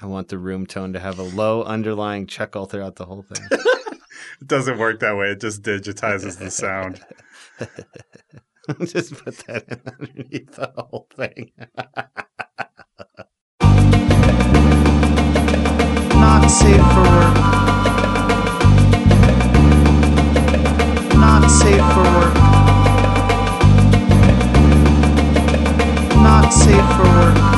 I want the room tone to have a low underlying chuckle throughout the whole thing. It doesn't work that way. It just digitizes the sound. Just put that in underneath the whole thing. Not safe for work. Not safe for work. Not safe for work.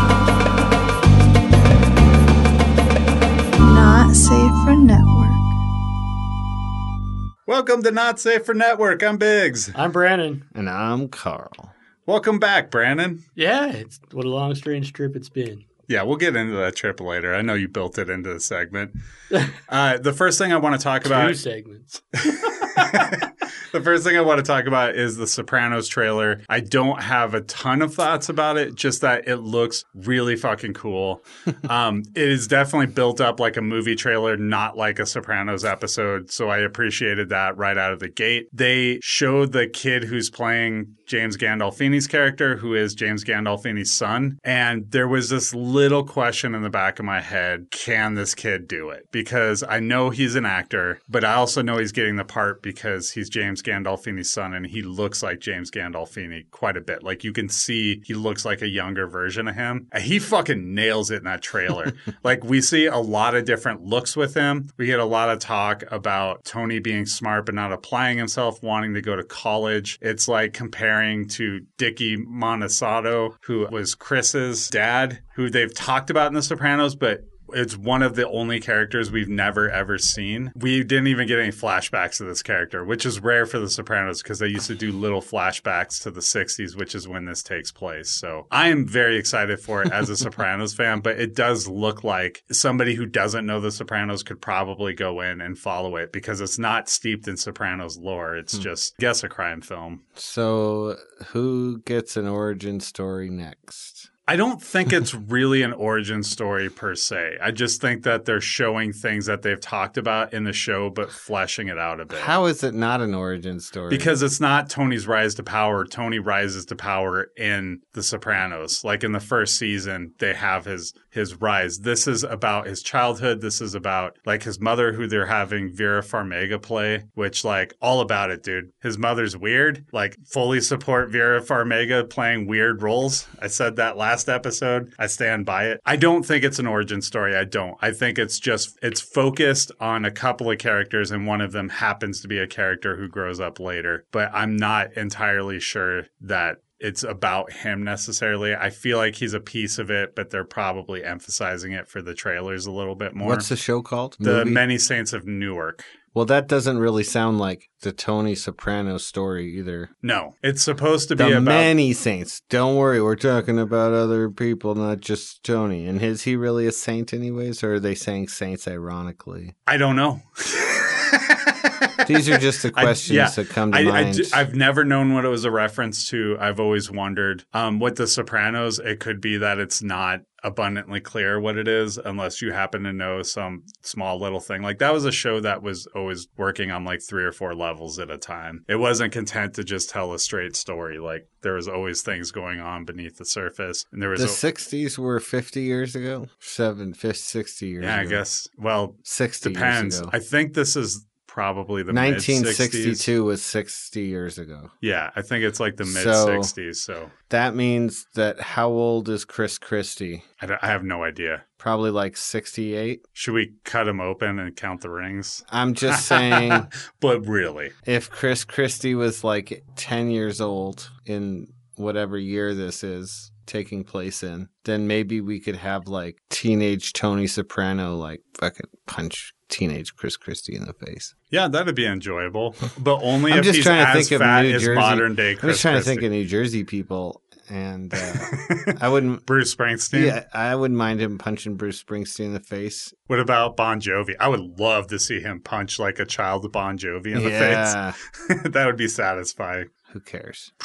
Welcome to Not Safe for Network. I'm Biggs. I'm Brandon. and I'm Carl. Welcome back, Brandon. Yeah, it's what a long, strange trip it's been. Yeah, we'll get into that trip later. I know you built it into the segment. Uh, the first thing I want to talk Two about segments. the first thing I want to talk about is the Sopranos trailer. I don't have a ton of thoughts about it, just that it looks really fucking cool. um, it is definitely built up like a movie trailer, not like a Sopranos episode. So I appreciated that right out of the gate. They showed the kid who's playing James Gandolfini's character, who is James Gandolfini's son. And there was this little question in the back of my head can this kid do it? Because I know he's an actor, but I also know he's getting the part because he's James Gandolfini's son and he looks like James Gandolfini quite a bit. Like you can see he looks like a younger version of him. And he fucking nails it in that trailer. like we see a lot of different looks with him. We get a lot of talk about Tony being smart but not applying himself, wanting to go to college. It's like comparing to Dickie Moltisanti, who was Chris's dad, who they've talked about in The Sopranos, but it's one of the only characters we've never ever seen. We didn't even get any flashbacks of this character, which is rare for The Sopranos because they used to do little flashbacks to the 60s, which is when this takes place. So I am very excited for it as a Sopranos fan, but it does look like somebody who doesn't know The Sopranos could probably go in and follow it because it's not steeped in Sopranos lore. It's hmm. just, guess, a crime film. So, who gets an origin story next? I don't think it's really an origin story per se. I just think that they're showing things that they've talked about in the show, but fleshing it out a bit. How is it not an origin story? Because it's not Tony's rise to power. Tony rises to power in The Sopranos. Like in the first season, they have his his rise. This is about his childhood. This is about like his mother, who they're having Vera Farmiga play, which like all about it, dude. His mother's weird. Like fully support Vera Farmiga playing weird roles. I said that last episode. I stand by it. I don't think it's an origin story. I don't. I think it's just it's focused on a couple of characters, and one of them happens to be a character who grows up later. But I'm not entirely sure that it's about him necessarily. I feel like he's a piece of it, but they're probably emphasizing it for the trailers a little bit more. What's the show called? the Movie? Many Saints of Newark? well, that doesn't really sound like the Tony Soprano story either. No, it's supposed to be The about many saints. Don't worry, we're talking about other people, not just Tony. And is he really a saint, anyways, or are they saying saints ironically? I don't know. These are just the I- questions yeah. that come to I, I mind. do- I've never known what it was a reference to. I've always wondered. Um, with The Sopranos, it could be that it's not abundantly clear what it is unless you happen to know some small little thing. Like that was a show that was always working on like three or four levels at a time. It wasn't content to just tell a straight story. Like there was always things going on beneath the surface. And there was the a, 60s were 50 years ago? Seven, 50, 60 years yeah, I guess. Well, 60 depends. years ago. I think this is probably the mid 60s. 1962 was 60 years ago. Yeah, I think it's like the mid 60s. So That means that how old is Chris Christie? I, I have no idea. Probably like 68. Should we cut him open and count the rings? I'm just saying, but really, if Chris Christie was like 10 years old in whatever year this is taking place in, then maybe we could have like teenage Tony Soprano like fucking punch teenage Chris Christie in the face. yeah, that'd be enjoyable. But only I'm if just he's trying to as think of fat New as Jersey. modern day I'm just trying to think of New Jersey people, and uh, I wouldn't. Bruce Springsteen. Yeah, I wouldn't mind him punching Bruce Springsteen in the face. What about Bon Jovi? I would love to see him punch like a child Bon Jovi in the yeah, face. that would be satisfying. who cares?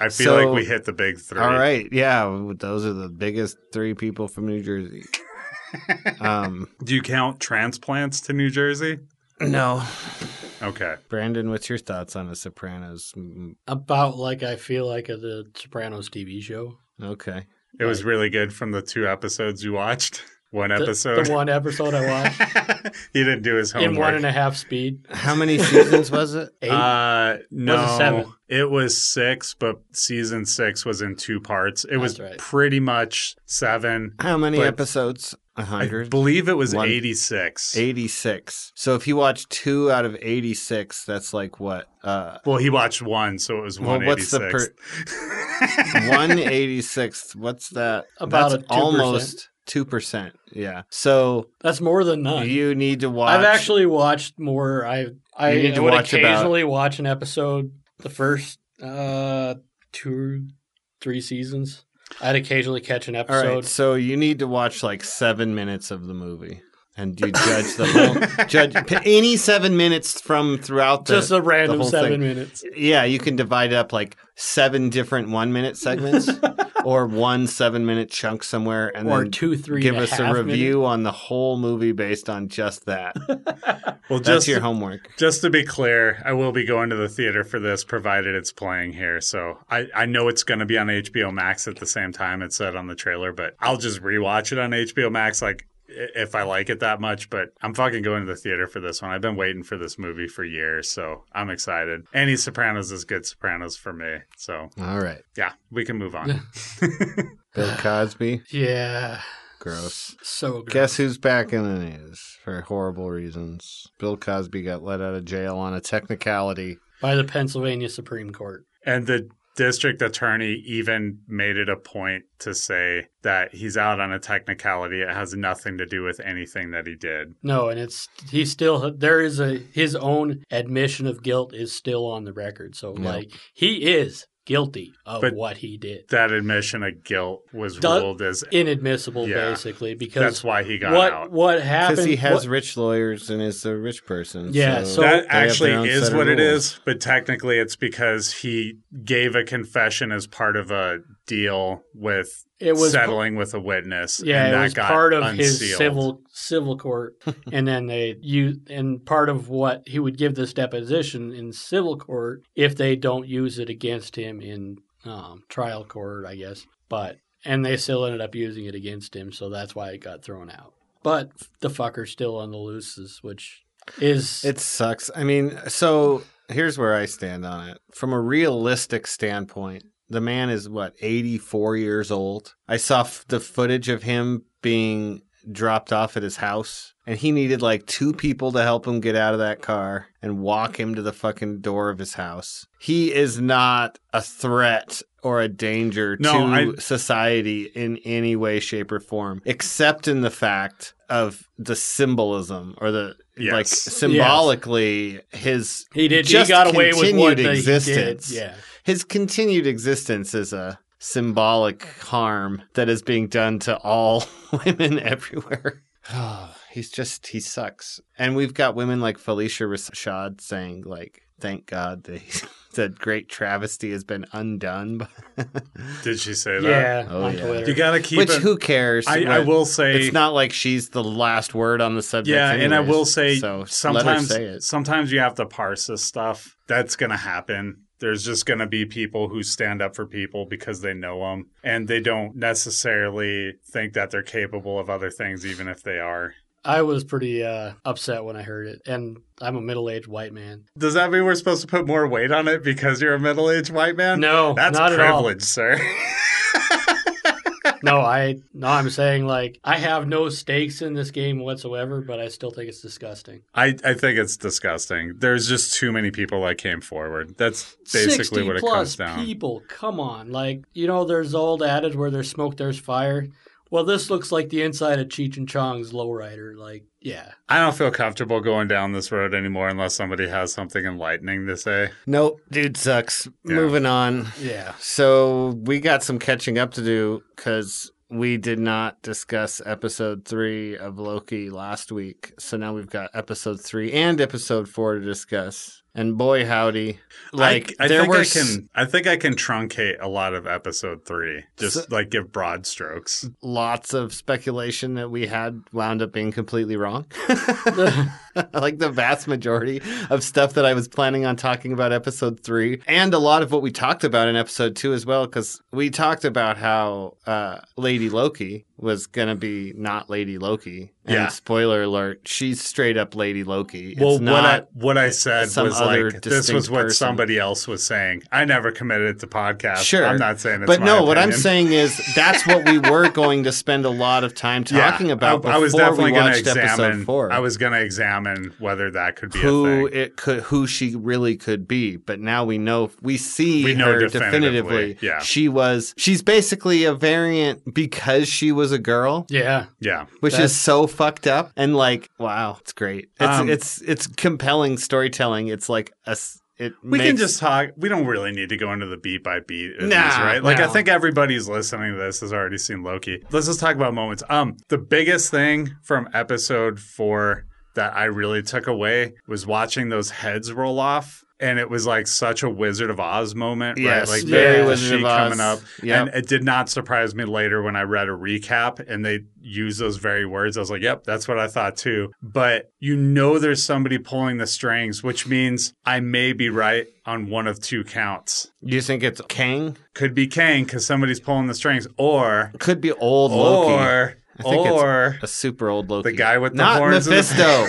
I feel So- like we hit the big three. All right, yeah, those are the biggest three people from New Jersey. Um, Do you count transplants to New Jersey? no, Okay. Brandon, what's your thoughts on The Sopranos? About like I feel like a the Sopranos TV show. Okay, It was really good from the two episodes you watched. one episode. The, one episode I watched he didn't do his homework. in one and a half speed. How many seasons was it? Eight. Uh, no, it seven? it was six, but season six was in two parts. It was right. pretty much seven. How many episodes? A I hundred. believe it was One- 86. 86. So if you watch two out of 86, that's like what? Uh, Well, he watched one, so it was well, what's the 186. per- 186th? What's that? About that's a 2%. Yeah. So That's more than none. you need to watch. I've actually watched more. I I You need to would watch occasionally watch an episode. The first uh two, three seasons. I'd occasionally catch an All episode. right. So you need to watch like seven minutes of the movie. And you judge the whole judge any seven minutes from throughout the Just a random seven thing. minutes. Yeah, you can divide it up like seven different one minute segments or one seven minute chunk somewhere and or then two, three. give us a half review on the whole movie based on just that. Well, That's just your homework. just to be clear, I will be going to the theater for this, provided it's playing here. So I, I know it's going to be on HBO Max at the same time it said on the trailer, but I'll just rewatch it on HBO Max, like if I like it that much. But I'm fucking going to the theater for this one. I've been waiting for this movie for years, so I'm excited. Any Sopranos is good Sopranos for me. So All right. yeah, we can move on. Bill Cosby. Yeah. Gross. So good. Guess who's back in the news for horrible reasons? Bill Cosby got let out of jail on a technicality. By the Pennsylvania Supreme Court. And the district attorney even made it a point to say that he's out on a technicality. It has nothing to do with anything that he did. No, and it's he still there is a his own admission of guilt is still on the record. So Yeah. like he is guilty of But- what he did. That admission of guilt was Do- ruled as Inadmissible Yeah. basically because that's why he got what out. what happened Because he has what- rich lawyers and is a rich person. Yeah, so so- that actually is what it rules. is, but technically it's because he gave a confession as part of a deal with it was settling with a witness. Yeah, and it that was got part of unsealed. his civil civil court, and then they use and part of what he would give this deposition in civil court if they don't use it against him in um, trial court, I guess. But and they still ended up using it against him, so that's why it got thrown out. But the fucker's still on the looses, which is It sucks. I mean, so here's where I stand on it. From a realistic standpoint, the man is what, 84 years old? I saw f- the footage of him being dropped off at his house, and he needed like two people to help him get out of that car and walk him to the fucking door of his house. He is not a threat or a danger No, to I- society in any way, shape, or form, except in the fact of the symbolism or the Yes. like symbolically his he did he just got away with what existence. he did. Yeah. His continued existence is a symbolic harm that is being done to all women everywhere. He's just he sucks, and we've got women like Phylicia Rashad saying like, "Thank God the he, that great travesty has been undone." Did she say that? Yeah, Oh, yeah. Twitter. You got to keep Which it. who cares? I, I will say It's not like she's the last word on the subject. Yeah, and I will say so sometimes say sometimes you have to parse this stuff. That's going to happen. There's just going to be people who stand up for people because they know them and they don't necessarily think that they're capable of other things even if they are. I was pretty uh, upset when I heard it, and I'm a middle-aged white man. Does that mean we're supposed to put more weight on it because you're a middle-aged white man? No, That's not at all. privilege, sir. No, I no, I'm saying like I have no stakes in this game whatsoever, but I still think it's disgusting. I, I think it's disgusting. There's just too many people that came forward. That's basically 60 what it comes down. people, come on! Like you know, there's old adage where there's smoke, there's fire. Well, this looks like the inside of Cheech and Chong's lowrider. Like, yeah, I don't feel comfortable going down this road anymore unless somebody has something enlightening to say. Nope, dude sucks. Yeah. Moving on. yeah. So we got some catching up to do because we did not discuss episode three of Loki last week. So now we've got episode three and episode four to discuss. And boy howdy, like I, I there think were I can. I think I can truncate a lot of episode three. Just So- like give broad strokes. lots of speculation that we had wound up being completely wrong. like the vast majority of stuff that I was planning on talking about episode three, and a lot of what we talked about in episode two as well, because we talked about how uh, Lady Loki was going to be not Lady Loki. And Yeah. spoiler alert, she's straight up Lady Loki. Well, it's what I what I said was like this was what person. somebody else was saying. I never committed it to podcast. Sure. I'm not saying it's but no, what I'm saying is that's what we were going to spend a lot of time Yeah, talking about. I, I was before definitely we going to watched episode examine. four. I was going to examine whether that could be a who thing. it could who she really could be but now we know we see We know her definitively, definitively yeah. she was she's basically a variant because she was a girl yeah. yeah, which That's- is so fucked up and like wow it's great it's Um, it's it's compelling storytelling it's like a s- it we makes, can just talk. We don't really need to go into the beat by beat, of these, right? Like I no. think everybody's listening to this has already seen Loki. Let's just talk about moments. Um, the biggest thing from episode four that I really took away was watching those heads roll off. And it was like such a Wizard of Oz moment, Yes, right? Like very the Wizard of Oz. coming up. Yep. And it did not surprise me later when I read a recap and they use those very words. I was like, yep, that's what I thought too. But you know there's somebody pulling the strings, which means I may be right on one of two counts. you think it's Kang Could be Kang because somebody's pulling the strings, or could be old Loki or I think it's- or a super old Loki the guy with the not horns and the- Mephisto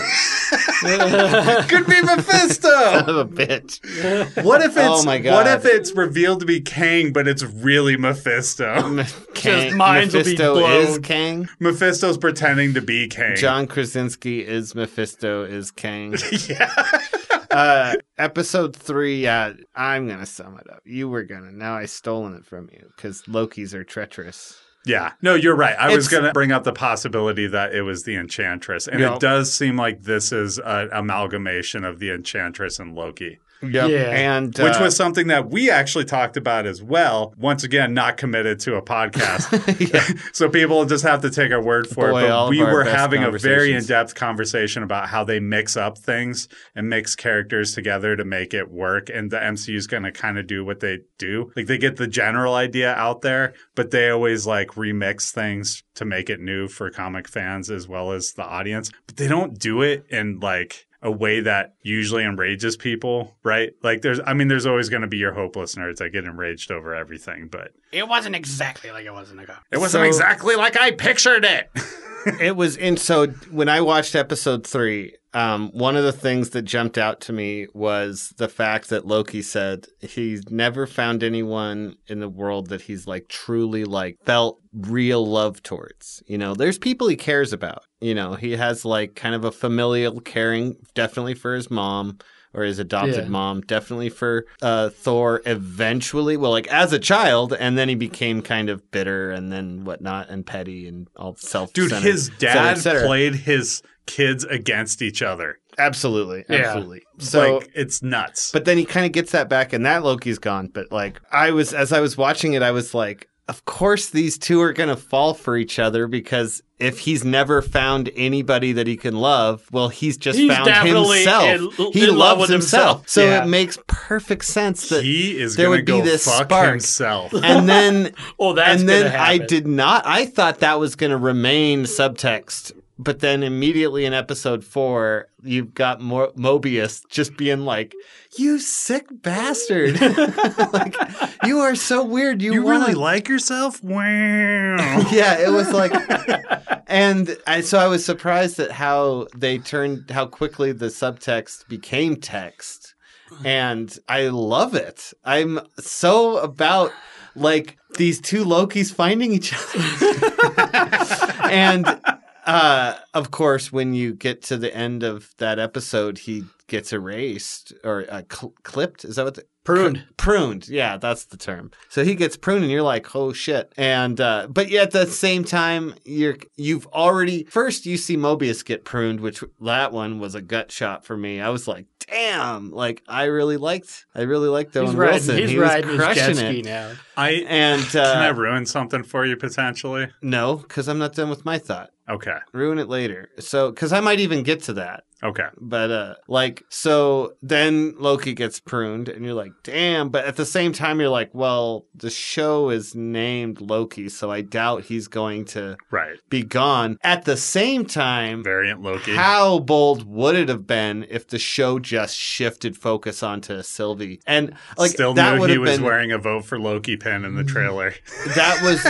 could be son Mephisto. of a bitch What if it's Oh my God. what if it's revealed to be Kang, but it's really Mephisto? Kang, minds will be Mephisto blown. is Kang Mephisto's pretending to be Kang. John Krasinski is Mephisto is Kang. yeah. uh, episode three. Yeah, I'm gonna sum it up. You were gonna. Now I stolen it from you because Loki's are treacherous. Yeah. No, you're right. I was going to bring up the possibility that it was the Enchantress. And Yeah. it does seem like this is an amalgamation of the Enchantress and Loki, Yep. Yeah. And which uh, was something that we actually talked about as well. Once again, not committed to a podcast. so people just have to take our word for Boy, it. But we were having a very in depth conversation about how they mix up things and mix characters together to make it work. And the MCU is going to kind of do what they do. Like they get the general idea out there, but they always like remix things to make it new for comic fans as well as the audience. But they don't do it in like a way that usually enrages people, right? Like there's I mean there's always going to be your hopeless nerds that get enraged over everything, but It wasn't exactly like it was in the comic. it wasn't So- exactly like I pictured it. it was in. So when I watched episode three, um, one of the things that jumped out to me was the fact that Loki said he's never found anyone in the world that he's like truly like felt real love towards. You know, there's people he cares about. You know, he has like kind of a familial caring, definitely for his mom or his adopted Yeah. mom, definitely for uh, Thor eventually. Well, like as a child, and then he became kind of bitter and then whatnot and petty and all self. Dude, his et cetera, dad et cetera. played his kids against each other. Absolutely, Yeah. absolutely. So, like it's nuts. but then he kind of gets that back, and that Loki's gone. But like, I was as I was watching it, I was like, of course these two are gonna fall for each other because if he's never found anybody that he can love, well, he's just He's found himself. in- he in love loves with himself. So Yeah. it makes perfect sense that. he is there going to would be go this fuck spark. himself. and then Oh, that's and then gonna I did not. I thought that was going to remain subtext, but then immediately in episode four, you've got Mo- Mobius just being like, "You sick bastard! like you are so weird. You, You wanna- really like yourself? Wow. yeah, it was like, and I, so I was surprised at how they turned, how quickly the subtext became text, and I love it. I'm so about like these two Lokis finding each other, and uh, of course, when you get to the end of that episode, he gets erased or uh, cl- clipped. Is that what? The, Pruned. pruned yeah that's the term so he gets pruned and you're like oh shit and uh but yet at the same time you're you've already first you see mobius get pruned which that one was a gut shot for me i was like damn, like I really liked, I really liked Owen He's riding, Wilson. he's he riding was his jet ski it. now. I And can I uh, ruin something for you potentially? no, because I'm not done with my thought. Okay. Ruin it later. So, because I might even get to that. Okay. But uh like so then Loki gets pruned and you're like, damn, but at the same time you're like, well, the show is named Loki, so I doubt he's going to Right. be gone. At the same time, Variant Loki. how bold would it have been if the show just shifted focus onto Sylvie? And like Still that knew he was been wearing a vote for Loki pin in the trailer. that was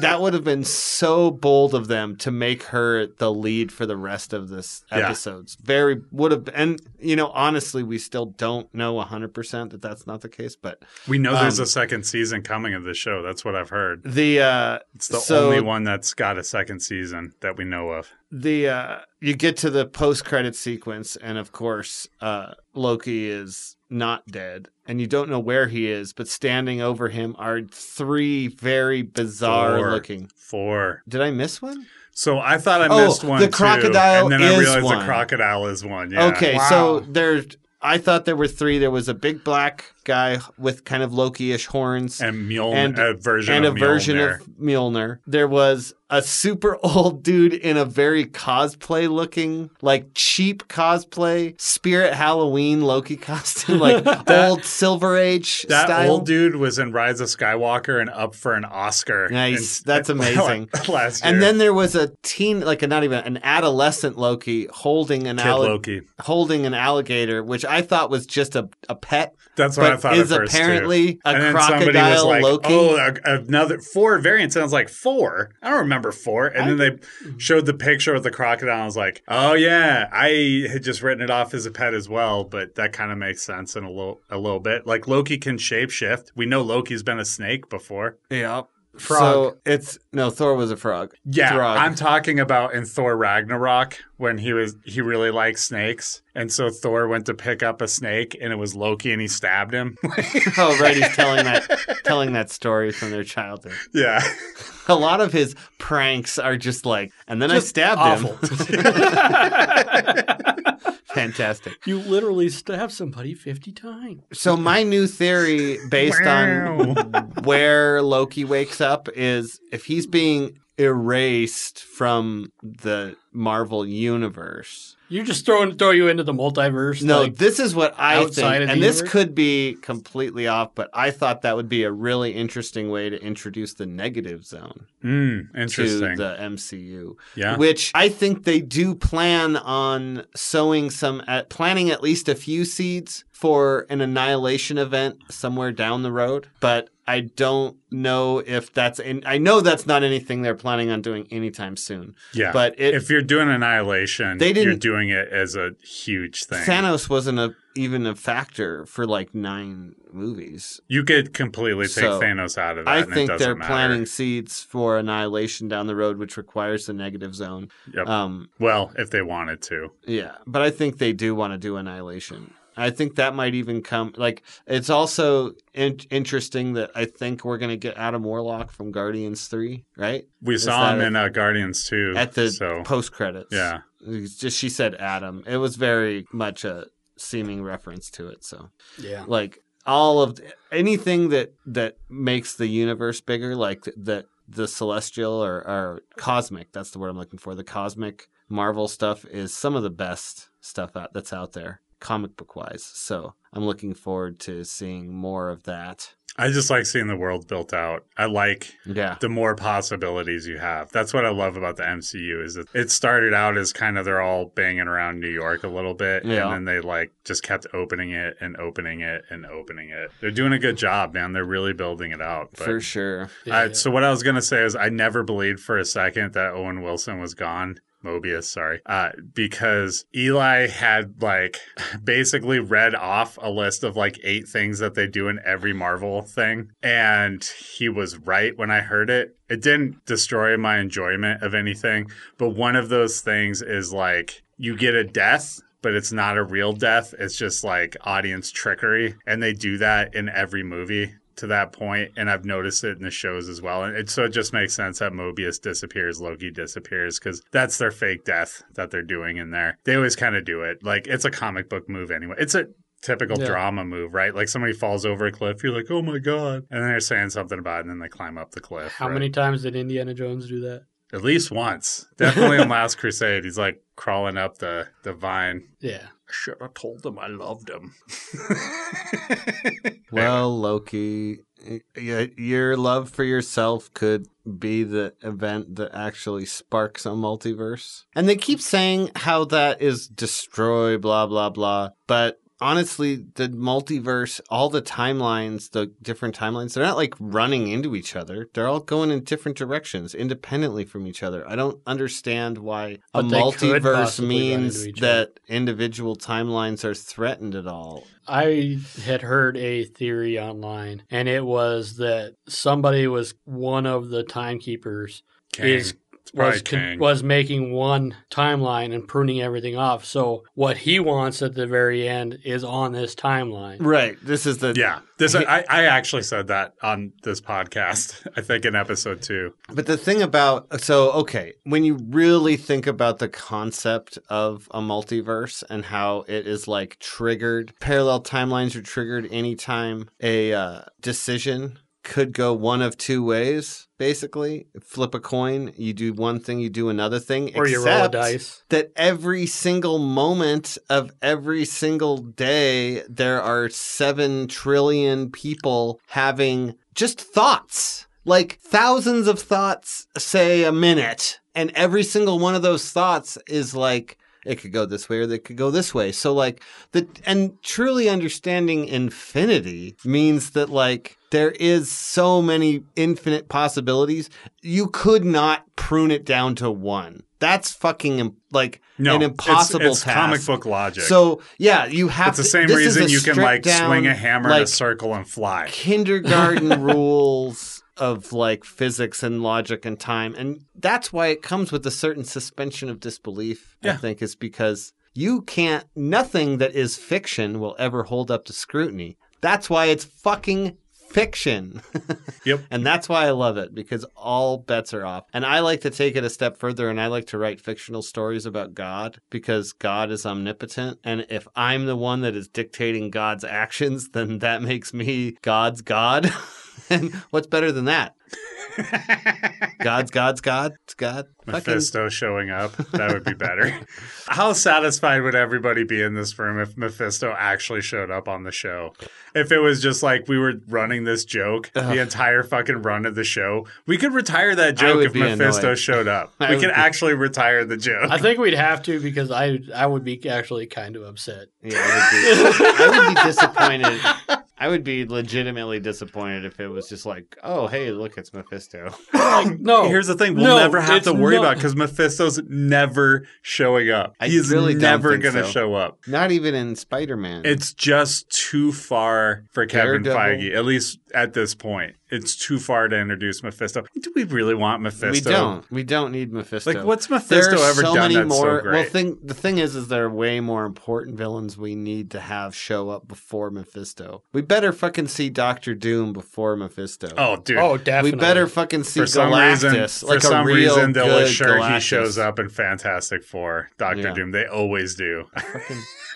that would have been so bold of them to make her the lead for the rest of this Yeah. episodes. Very would have and you know honestly we still don't know 100% that that's not the case, but We know there's Um, a second season coming of the show. That's what I've heard. the uh It's the so only one that's got a second season that we know of. the uh you get to the post credit sequence and of course uh Loki is not dead and you don't know where he is, but standing over him are three very bizarre Four. looking. Four. Did I miss one? So I thought I Oh, missed one the crocodile too, crocodile and then I is realized one. the crocodile is one. Yeah. Okay, Wow. so there's. I thought there were three. There was a big black guy with kind of Loki-ish horns And Mjolnir, And- a version and a of version of Mjolnir. There was a super old dude in a very cosplay looking, like cheap cosplay, Spirit Halloween Loki costume, like old Silver Age That style. old dude was in Rise of Skywalker and up for an Oscar. Nice. That's amazing. last year. and then there was a teen, like a not even an adolescent Loki holding an Kid alli- Loki. holding an alligator, which I thought was just a, a pet. That's what I thought is at first apparently too. a and was crocodile like, Loki. "Oh, another four variant sounds like four. I don't remember four. And then they mm-hmm. showed the picture of the crocodile. and I was like, "Oh yeah, I had just written it off as a pet as well." But that kind of makes sense in a little a little bit. Like Loki can shapeshift. We know Loki's been a snake before. Yeah. Frog. So it's no Thor was a frog. Yeah, Throg. I'm talking about in Thor Ragnarok when he was he really likes snakes, and so Thor went to pick up a snake, and it was Loki, and he stabbed him. Oh right, he's telling that telling that story from their childhood. yeah. A lot of his pranks are just like, and then I stabbed awful. him. Fantastic. You literally stabbed somebody 50 times. So my new theory, based on where Loki wakes up, is if he's being erased from the Marvel universe. You're just throwing throw you into the multiverse. No, like, this is what I outside think, of the and this could be completely off, but I thought that would be a really interesting way to introduce the negative zone Mm, to the MCU. yeah. Which I think they do plan on sowing some, at, planting at least a few seeds for an annihilation event somewhere down the road. But I don't know if that's, and I know that's not anything they're planning on doing anytime soon. yeah. But it, if you're doing annihilation, They didn't- you're doing it as a huge thing. Thanos wasn't a, even a factor for like nine movies. you could completely take So, Thanos out of that. I and think doesn't they're matter. planting seeds for annihilation down the road, which requires the negative zone. Yep. Um, well, if they wanted to. Yeah, but I think they do want to do Annihilation. I think that might even come like it's also in- interesting that I think we're gonna get Adam Warlock from Guardians Three, right? We Is saw him that in uh, Guardians too. At the so post credits. yeah, It's just she said Adam. It was very much a seeming reference to it. So yeah. like all of anything that that makes the universe bigger, like that the celestial or, or cosmic. That's the word I'm looking for. The cosmic Marvel stuff is some of the best stuff out, that's out there, comic book wise. So I'm looking forward to seeing more of that. I just like seeing the world built out. I like Yeah. the more possibilities you have. That's what I love about the MCU is that it started out as kind of they're all banging around New York a little bit Yeah. and then they like just kept opening it and opening it and opening it. They're doing a good job, man. They're really building it out. But For sure. Yeah, I, so what I was gonna say is I never believed for a second that Owen Wilson was gone. Mobius, sorry, uh, because Eli had like basically read off a list of like eight things that they do in every Marvel thing, and he was right when I heard it. It didn't destroy my enjoyment of anything, but one of those things is like you get a death but it's not a real death. It's just like audience trickery. And they do that in every movie to that point, and I've noticed it in the shows as well. And it, so it just makes sense that Mobius disappears, Loki disappears, because that's their fake death that they're doing in there. They always kind of do it. Like it's a comic book move anyway. It's a typical Yeah. drama move, right? Like somebody falls over a cliff, you're like, oh my God. And then they're saying something about it, and then they climb up the cliff. How right? many times did Indiana Jones do that? At least once. Definitely in Last Crusade. He's like crawling up the, the vine. Yeah. I should have told them I loved him. Well, Loki, your love for yourself could be the event that actually sparks a multiverse. And they keep saying how that is destroy, blah, blah, blah. But honestly, the multiverse, all the timelines, the different timelines, they're not like running into each other. They're all going in different directions, independently from each other. I don't understand why a But they could multiverse means into each other. that individual timelines are threatened at all. I had heard a theory online, and it was that somebody was one of the timekeepers Kang. is It's probably was con- was making one timeline and pruning everything off. So what he wants at the very end is on this timeline. Right. This is the Yeah, this I, I actually said that on this podcast. I think in episode two. But the thing about so okay, when you really think about the concept of a multiverse and how it is like triggered, parallel timelines are triggered anytime a uh, decision could go one of two ways. Basically, flip a coin. You do one thing, you do another thing. Or you roll a dice. That every single moment of every single day, there are seven trillion people having just thoughts like thousands of thoughts say a minute and every single one of those thoughts is like it could go this way or it could go this way so like the and truly understanding infinity means that like there is so many infinite possibilities you could not prune it down to one that's fucking like No, an it's- impossible it's, task comic book logic. so yeah you have it's the same this reason you can like stripped swing a down, hammer in a circle and fly. kindergarten rules of like physics and logic and time. And that's why it comes with a certain suspension of disbelief, I think, is because you can't, nothing that is fiction will ever hold up to scrutiny. That's why it's fucking fiction. Yep. And that's why I love it because all bets are off. And I like to take it a step further and I like to write fictional stories about God because God is omnipotent. And if I'm the one that is dictating God's actions, then that makes me God's God. and what's better than that? God's God's God. It's God. Fucking Mephisto showing up. That would be better. How satisfied would everybody be in this room if Mephisto actually showed up on the show? If it was just like we were running this joke the entire fucking run of the show, we could retire that joke if Mephisto annoyed. showed up. We could be- actually retire the joke. I think we'd have to because I I would be actually kind of upset. Yeah, I would, be, I would be disappointed. I would be legitimately disappointed if it was just like, oh, hey, look, it's Mephisto. Like, no, Here's the thing: we'll No, never have to worry not- about because Mephisto's never showing up. I He's really never going to so. show up. Not even in Spider Man. It's just too far for Kevin Daredevil. Feige, at least at this point. It's too far to introduce Mephisto. Do we really want Mephisto? We don't. We don't need Mephisto. Like, what's There Mephisto are ever so done many that's more. so great? Well, thing the thing is, is there are way more important villains we need to have show up before Mephisto. We better fucking see Doctor Doom before Mephisto. oh, dude. oh, definitely. we better fucking see for some Galactus. reason, like for some a real reason, they'll good assure he shows up in Fantastic Four, Doctor Yeah. Doom. They always do. Fucking-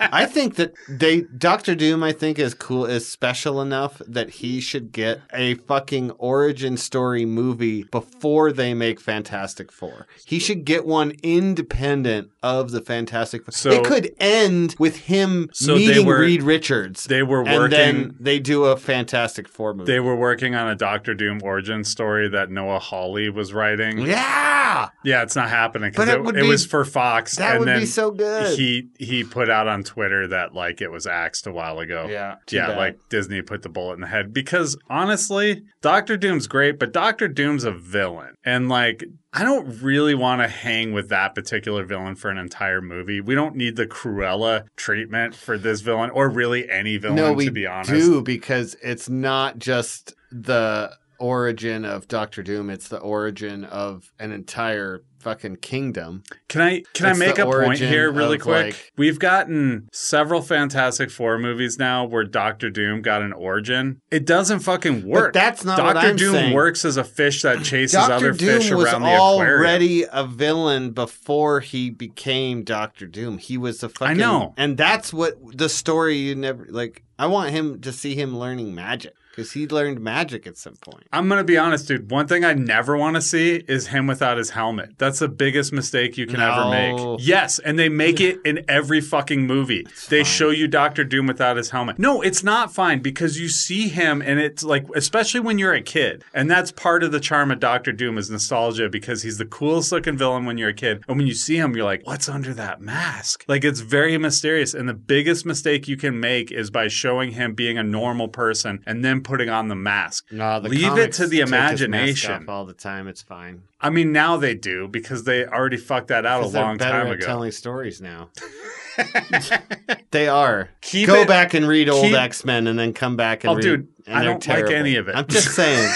I think that they Doctor Doom. I think is cool, is special enough that he should get a fucking origin story movie before they make Fantastic Four. He should get one independent of the Fantastic Four. So- it could end with him So meeting were- Reed Richards. They were and working. then they do a Fantastic Four movie. they were working on a Doctor Doom origin story that Noah Hawley was writing. yeah, Yeah, it's not happening But because it it, it be- was for Fox. that and would then be so good. He he put out on Twitter that like it was axed a while ago. yeah, yeah, bad. like Disney put the bullet in the head because honestly, Doctor Doom's great, but Doctor Doom's a villain. And like I don't really want to hang with that particular villain for an entire movie. We don't need the Cruella treatment for this villain or really any villain no, we to be honest. do because it's not just the origin of Doctor Doom. It's the origin of an entire fucking kingdom. Can I can It's I make a point here really quick? like- We've gotten several Fantastic Four movies now where Doctor Doom got an origin. It doesn't fucking work. that's not what Doctor Doom saying. works as a fish that chases other Doom fish around the aquarium. already a villain before he became Doctor Doom. He was a fucking. I know. and that's what the story you never like. I want him to see him learning magic because he learned magic at some point. I'm gonna be honest, dude. One thing I never want to see is him without his helmet. That's the biggest mistake you can ever make. Yes, and they make it in every fucking movie. they fine. show you Doctor Doom without his helmet. No, it's not fine because you see him, and it's like, especially when you're a kid, and that's part of the charm of Doctor Doom is nostalgia because he's the coolest looking villain when you're a kid, and when you see him, you're like, what's under that mask? Like it's very mysterious, and the biggest mistake you can make is by showing him being a normal person and then putting on the mask. No, the Leave it to the imagination. all the time. It's fine. I mean, now they do because they already fucked that out a long better time at ago. telling stories now. they are. Keep Go it- back and read old keep- X Men, and then come back and Oh, read. dude, and I they're don't like any of it. I'm just saying.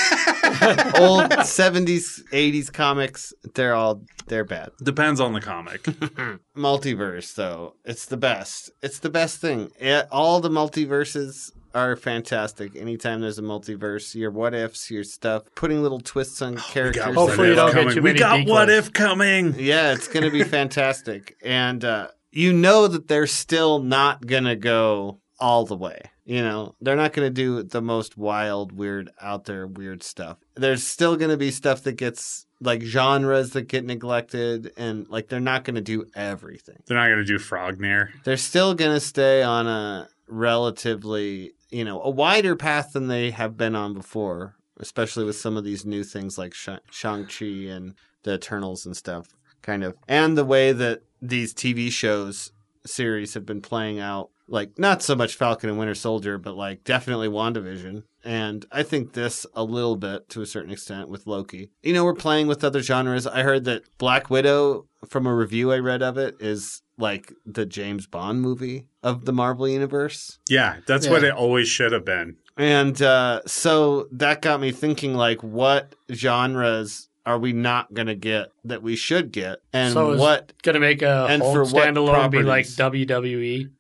old seventies, eighties comics, they're all they're bad. Depends on the comic. Multiverse, though, it's the best. It's the best thing. It, all the multiverses are fantastic. Anytime there's a multiverse, your what ifs, your stuff, putting little twists on characters. we got Hopefully what you don't get coming. too We many got what if coming. Yeah, it's going to be fantastic. And uh, you know that they're still not going to go all the way. You know, they're not going to do the most wild, weird, out there, weird stuff. There's still going to be stuff that gets like genres that get neglected, and like they're not going to do everything. They're not going to do Frognir. They're still going to stay on a relatively, you know, a wider path than they have been on before, especially with some of these new things like Shang-Chi and the Eternals and stuff, kind of. And the way that these TV shows series have been playing out, like not so much Falcon and Winter Soldier, but like definitely WandaVision. And I think this a little bit to a certain extent with Loki. You know, we're playing with other genres. I heard that Black Widow, from a review I read of it, is like the James Bond movie of the Marvel Universe. Yeah, that's Yeah. what it always should have been. And uh, so that got me thinking like, what genres are we not going to get that we should get? And So is- what Gonna make a And whole for what standalone be like? WWE.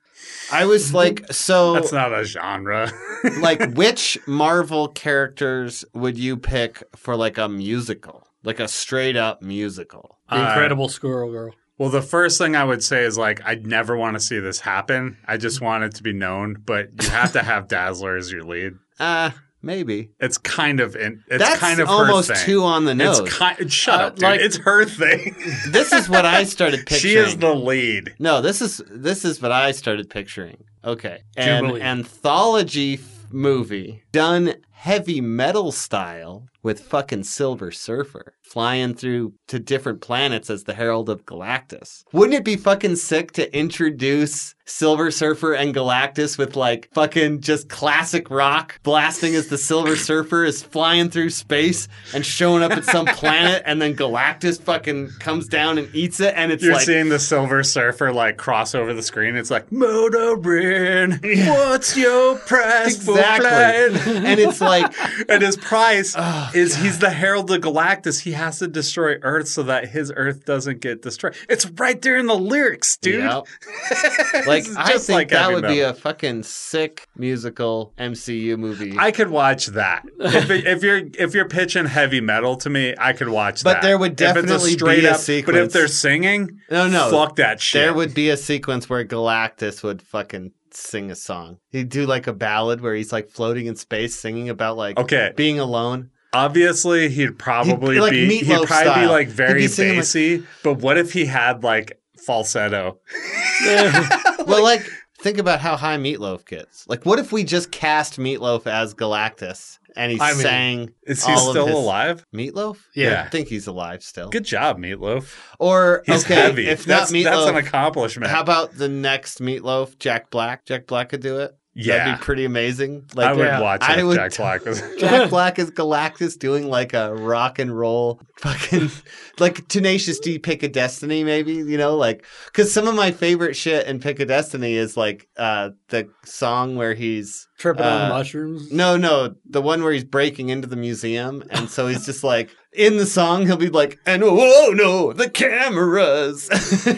I was like, so That's not a genre. like which Marvel characters would you pick for like a musical? Like a straight up musical. The Uh, Incredible Squirrel Girl. Well, the first thing I would say is like, I'd never want to see this happen. I just want it to be known, but you have to have Dazzler as your lead. Uh maybe. It's kind of in, it's That's kind of almost too on the nose. It's kind. Shut Uh, up, dude. like- it's her thing. this is what I started picturing. she is the lead. No, this is this is what I started picturing. Okay, an Jubilee. anthology f- movie done heavy metal style with fucking Silver Surfer flying through to different planets as the Herald of Galactus. Wouldn't it be fucking sick to introduce Silver Surfer and Galactus with like fucking just classic rock blasting as the Silver Surfer is flying through space and showing up at some planet and then Galactus fucking comes down and eats it and it's You're like seeing the Silver Surfer like cross over the screen. It's like motoring. What's your price Exactly. for flying? and it's like and his price Is he's the Herald of Galactus. He has to destroy Earth so that his Earth doesn't get destroyed. It's right there in the lyrics, dude. Yep. like I think like that would be a fucking sick musical MCU movie. I could watch that. if, it, if you're if you're pitching heavy metal to me, I could watch But that. But there would definitely be a up, But sequence. if they're singing, no, no, fuck that shit. there would be a sequence where Galactus would fucking sing a song. He'd do like a ballad where he's like floating in space singing about like Okay. being alone. Obviously, he'd probably He'd- like be he'd Meatloaf probably be like very be singing, like- bassy. but what if he had like falsetto? well, like think about how high Meatloaf gets. Like what if we just cast Meatloaf as Galactus and he I mean, sang Is he still his- alive? Meatloaf? Yeah. I think he's alive still. Good job, Meatloaf. Or He's okay, heavy. if that's, not that's an accomplishment. how about the next Meatloaf? Jack Black. Jack Black could do it. Yeah. That'd be pretty amazing. Like I would yeah, watch I it if would- Jack Black was. Jack Black is Galactus doing like a rock and roll fucking like Tenacious D Pick of Destiny maybe, you know, like cuz some of my favorite shit in Pick of Destiny is like uh the song where he's Tripping Uh, on mushrooms. no, no, the one where he's breaking into the museum and so he's just like in the song he'll be like and oh no, the cameras.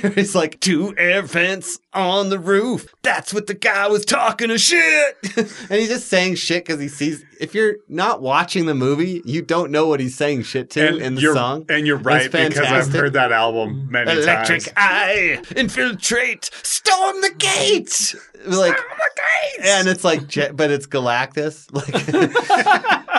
he's like two air vents on the roof. That's what the guy was talking of shit. and he's just saying shit cuz he sees if you're not watching the movie, you don't know what he's saying shit to and in the song. And you're right because I've heard that album many Electric times. Electric Eye, infiltrate, storm the gate. Like, Storm the Gates. and it's like, but it's Galactus. Like,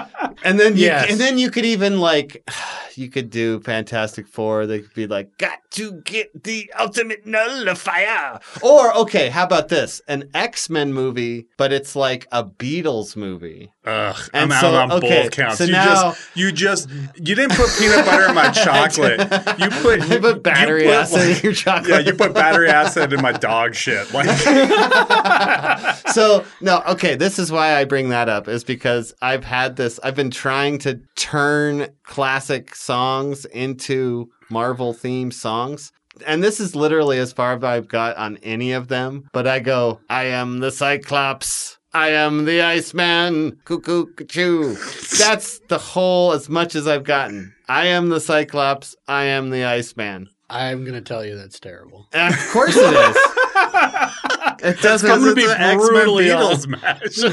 and then you, Yes. and then you could even like, you could do Fantastic Four. They could be like, got to get the ultimate nullifier. Or okay, how about this? An X Men movie, but it's like a Beatles movie. Ugh, I'm so- out on okay, both counts. so you now- just you just you didn't put peanut butter in my chocolate. You put I put battery you put, acid in your chocolate. Yeah, you put battery acid in my dog shit. Like so no okay this is why i bring that up is because i've had this i've been trying to turn classic songs into marvel themed songs and this is literally as far as i've got on any of them but i go i am the cyclops I am the Iceman, cuckoo, choo. That's the whole as much as I've gotten. I am the Cyclops. I am the Iceman. I'm going to tell you that's terrible. And of course it is. It doesn't. because gonna it's be an X Men brutally Beatles match.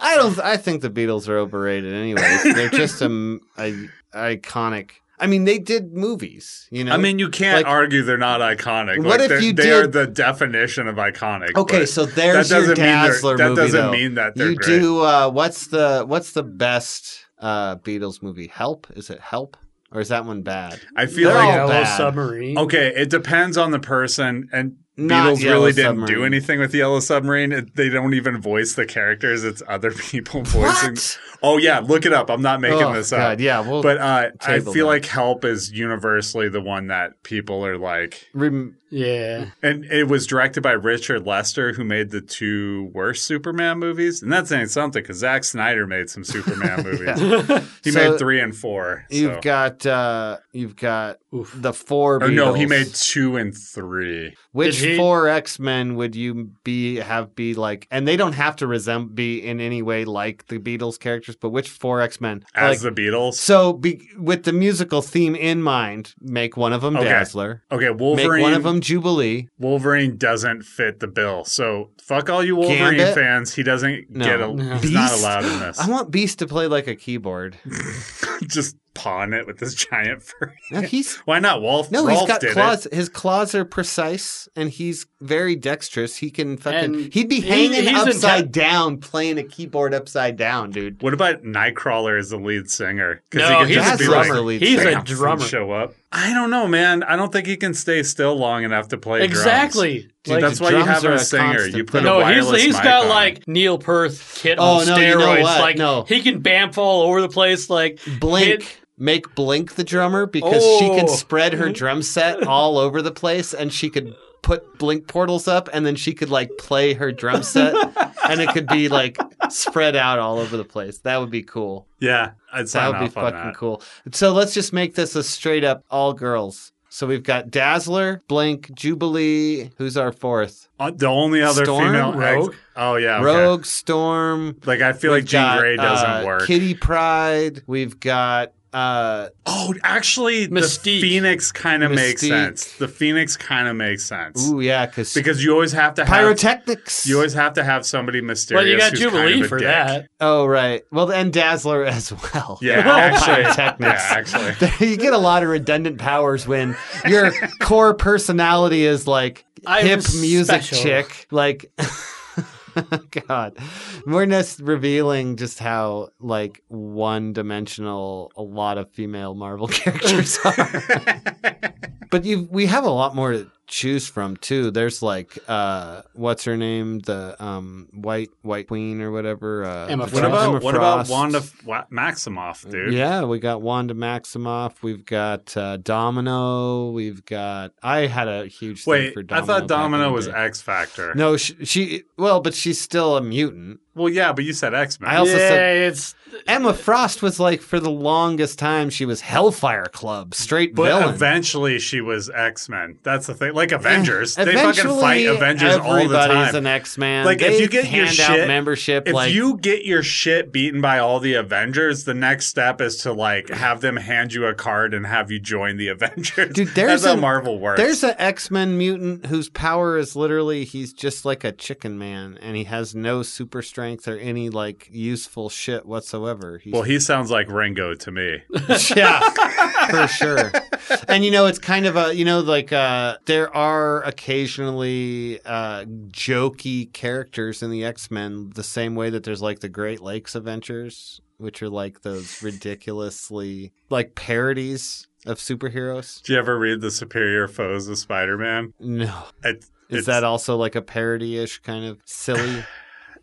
I don't. I think the Beatles are overrated. Anyways, they're just um, a, a iconic. I mean, they did movies. You know. I mean, you can't Like- argue they're not iconic. What Like, if they're- you They are did- the definition of iconic. okay, so there's that your doesn't mean they're- that doesn't though. mean that they're you great. do. Uh, what's the What's the best uh, Beatles movie? Help? Is it Help? Or is that one bad? I feel They're like all Yellow bad. Submarine. Okay, it depends on the person, and Not Beatles Yellow really didn't do anything with Yellow Submarine. It, they don't even voice the characters; it's other people voicing. What? Oh yeah, look it up. I'm not making Oh, this God, up. yeah. Well, But uh, I feel that. like Help is universally the one that people are like, rem- Yeah. and it was directed by Richard Lester, who made the two worst Superman movies, and that's saying something because Zack Snyder made some Superman movies. He So, made three and four. you've so. got uh, you've got Oof. the four. Or no, he Beatles. made two and three. Which Did he- four X Men would you be have be like? And they don't have to resemble be in any way like the Beatles characters, but which four X Men? As Like, the Beatles. so be, with the musical theme in mind, make one of them Okay. Dazzler, Okay, Wolverine. make one of them Jubilee. Wolverine doesn't fit the bill. So fuck all you Wolverine Gambit? fans. He doesn't No. get a. No. He's not allowed in this. I want Beast to play like a keyboard. Just pawn it with this giant fur. No, he's Why not? Wolf. no, Rolf he's got did claws. It. His claws are precise, and he's very dexterous. He can fucking. And he'd be hanging he's in upside ta- down, playing a keyboard upside down, dude. What about Nightcrawler as the lead singer? Because No, he he's can a just be drummer. like, lead He's a "Bam," drummer. show up. I don't know, man. I don't think he can stay still long enough to play drums. Exactly. Dude, Like, That's why you have a a singer. You put thing. a no, he's wireless he's mic got on. like Neil Peart kit Oh, on no, steroids. you know what? Like No. he can bamf all over the place. Like Blink. hit- Make Blink the drummer because she can Oh. spread her drum set all over the place and she could put Blink portals up and then she could like play her drum set and it could be like spread out all over the place. That would be cool. Yeah, I'd That would be fucking that. cool. So let's just make this a straight up all girls. So we've got Dazzler, Blink, Jubilee. Who's our fourth? Uh, the only other Storm? female Rogue? ex- oh yeah, okay. Rogue, Storm. Like I feel like We've Jean got, Grey doesn't uh, work. Kitty Pryde. We've got uh Oh, actually, the Mystique. Phoenix kind of makes sense. The Phoenix kind of makes sense ooh yeah, because because you always have to have pyrotechnics. you always have to have somebody mysterious. well, you got Jubilee kind of for dick. that. oh right. Well, and Dazzler as well. Yeah, all actually, pyrotechnics. yeah, actually. you get a lot of redundant powers when your core personality is like I'm hip music special. chick. Like, God, we're just revealing just how like one dimensional a lot of female Marvel characters are. But you, we have a lot more to choose from too. There's like, uh, what's her name? The um, white white queen or whatever. Uh, Emma What about Emma what about Wanda Wa- Maximoff, dude? Yeah, we got Wanda Maximoff. We've got uh, Domino. We've got. I had a huge thing Wait, for I Domino. thought back in Domino was. X Factor. No, she, she. Well, but she's still a mutant. Well, yeah, but you said X Men. I also yeah, said- it's Emma Frost was like for the longest time she was Hellfire Club, straight But villain. eventually she was X Men. That's the thing. Like Avengers. they fucking fight Avengers all the everybody's time. an X Man. Like, if you get your out shit- membership, if like you get your shit beaten by all the Avengers, the next step is to like have them hand you a card and have you join the Avengers. Dude, there's That's how Marvel works. There's an X Men mutant whose power is literally he's just like a chicken man, and he has no super strength or any like useful shit whatsoever. He's, well, he sounds like Ringo to me. yeah, for sure. And you know, it's kind of a you know like uh, there are occasionally uh, jokey characters in the X Men, the same way that there's like the Great Lakes Avengers, which are like those ridiculously like parodies of superheroes. Do you ever read the Superior Foes of Spider-Man? No. It, Is it's- that also like a parody-ish kind of silly,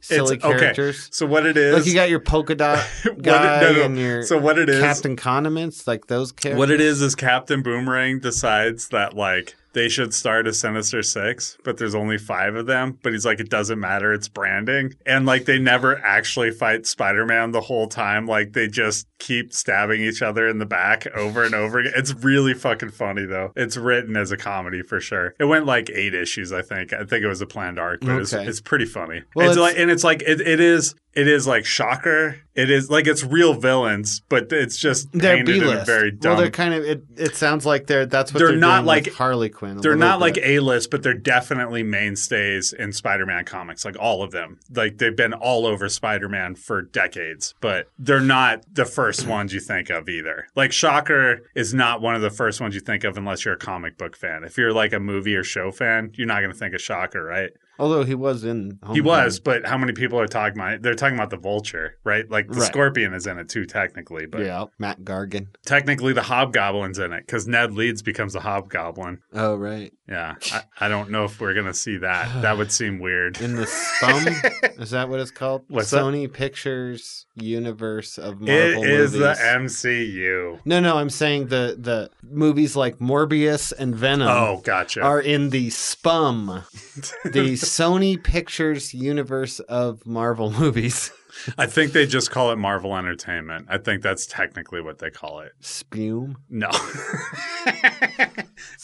silly okay. characters? So what it is? Like you got your polka dot What it- guy no, no. and your so what it is? Captain Condiments, like those characters. What it is is Captain Boomerang decides that like they should start a Sinister Six, but there's only five of them. But he's like, it doesn't matter, it's branding. And like they never actually fight Spider Man the whole time. Like they just keep stabbing each other in the back over and over again. It's really fucking funny though. It's written as a comedy for sure. It went like eight issues, I think. I think it was a planned arc, but it's, it's pretty funny. Well, it's, it's- like and it's like it, it is it is like shocker. It is like it's real villains, but it's just They're painted B list. very dumb Well, they're kind of. It, it sounds like they're. That's what They're they're, not like- Harley Quinn. they're not like. A list, but they're definitely mainstays in Spider Man comics, like all of them. Like they've been all over Spider Man for decades, but they're not the first ones you think of either. Like Shocker is not one of the first ones you think of unless you're a comic book fan. If you're like a movie or show fan, you're not going to think of Shocker, right? Although he was in. He was, but how many people are talking about it? They're talking about the Vulture, right? Like the Right. Scorpion is in it too, technically, but Yeah, Mac Gargan. technically the Hobgoblin's in it because Ned Leeds becomes a Hobgoblin. Oh right, Yeah, I, I don't know if we're gonna see that. That would seem weird. in the Spum. is that what it's called? What's that? Sony Pictures universe of Marvel It is the. MCU. no, no, I'm saying the the movies like Morbius and Venom. Oh, gotcha. are in the SPUM, the Sony Pictures universe of Marvel movies. I think they just call it Marvel Entertainment. I think that's technically what they call it. Spume. No,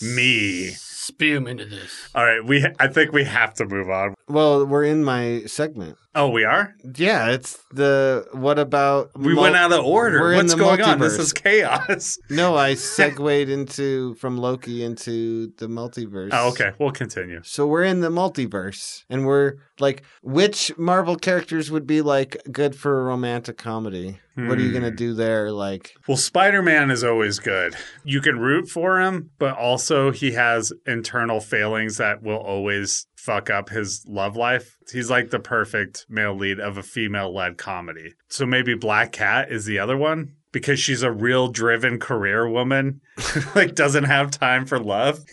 me. spume into this. All right, we. I think we have to move on. Well, we're in my segment. Oh, we are. Yeah, it's the what about We mul- went out of order. We're What's going on? multiverse. This is chaos. No, I segued into from Loki into the multiverse. Oh, okay. We'll continue. So we're in the multiverse, and we're like, which Marvel characters would be like good for a romantic comedy? What are you gonna Hmm. do there? Like, Well, Spider Man is always good. You can root for him, but also he has internal failings that will always fuck up his love life. He's like the perfect male lead of a female led comedy. So maybe Black Cat is the other one because she's a real driven career woman, like doesn't have time for love.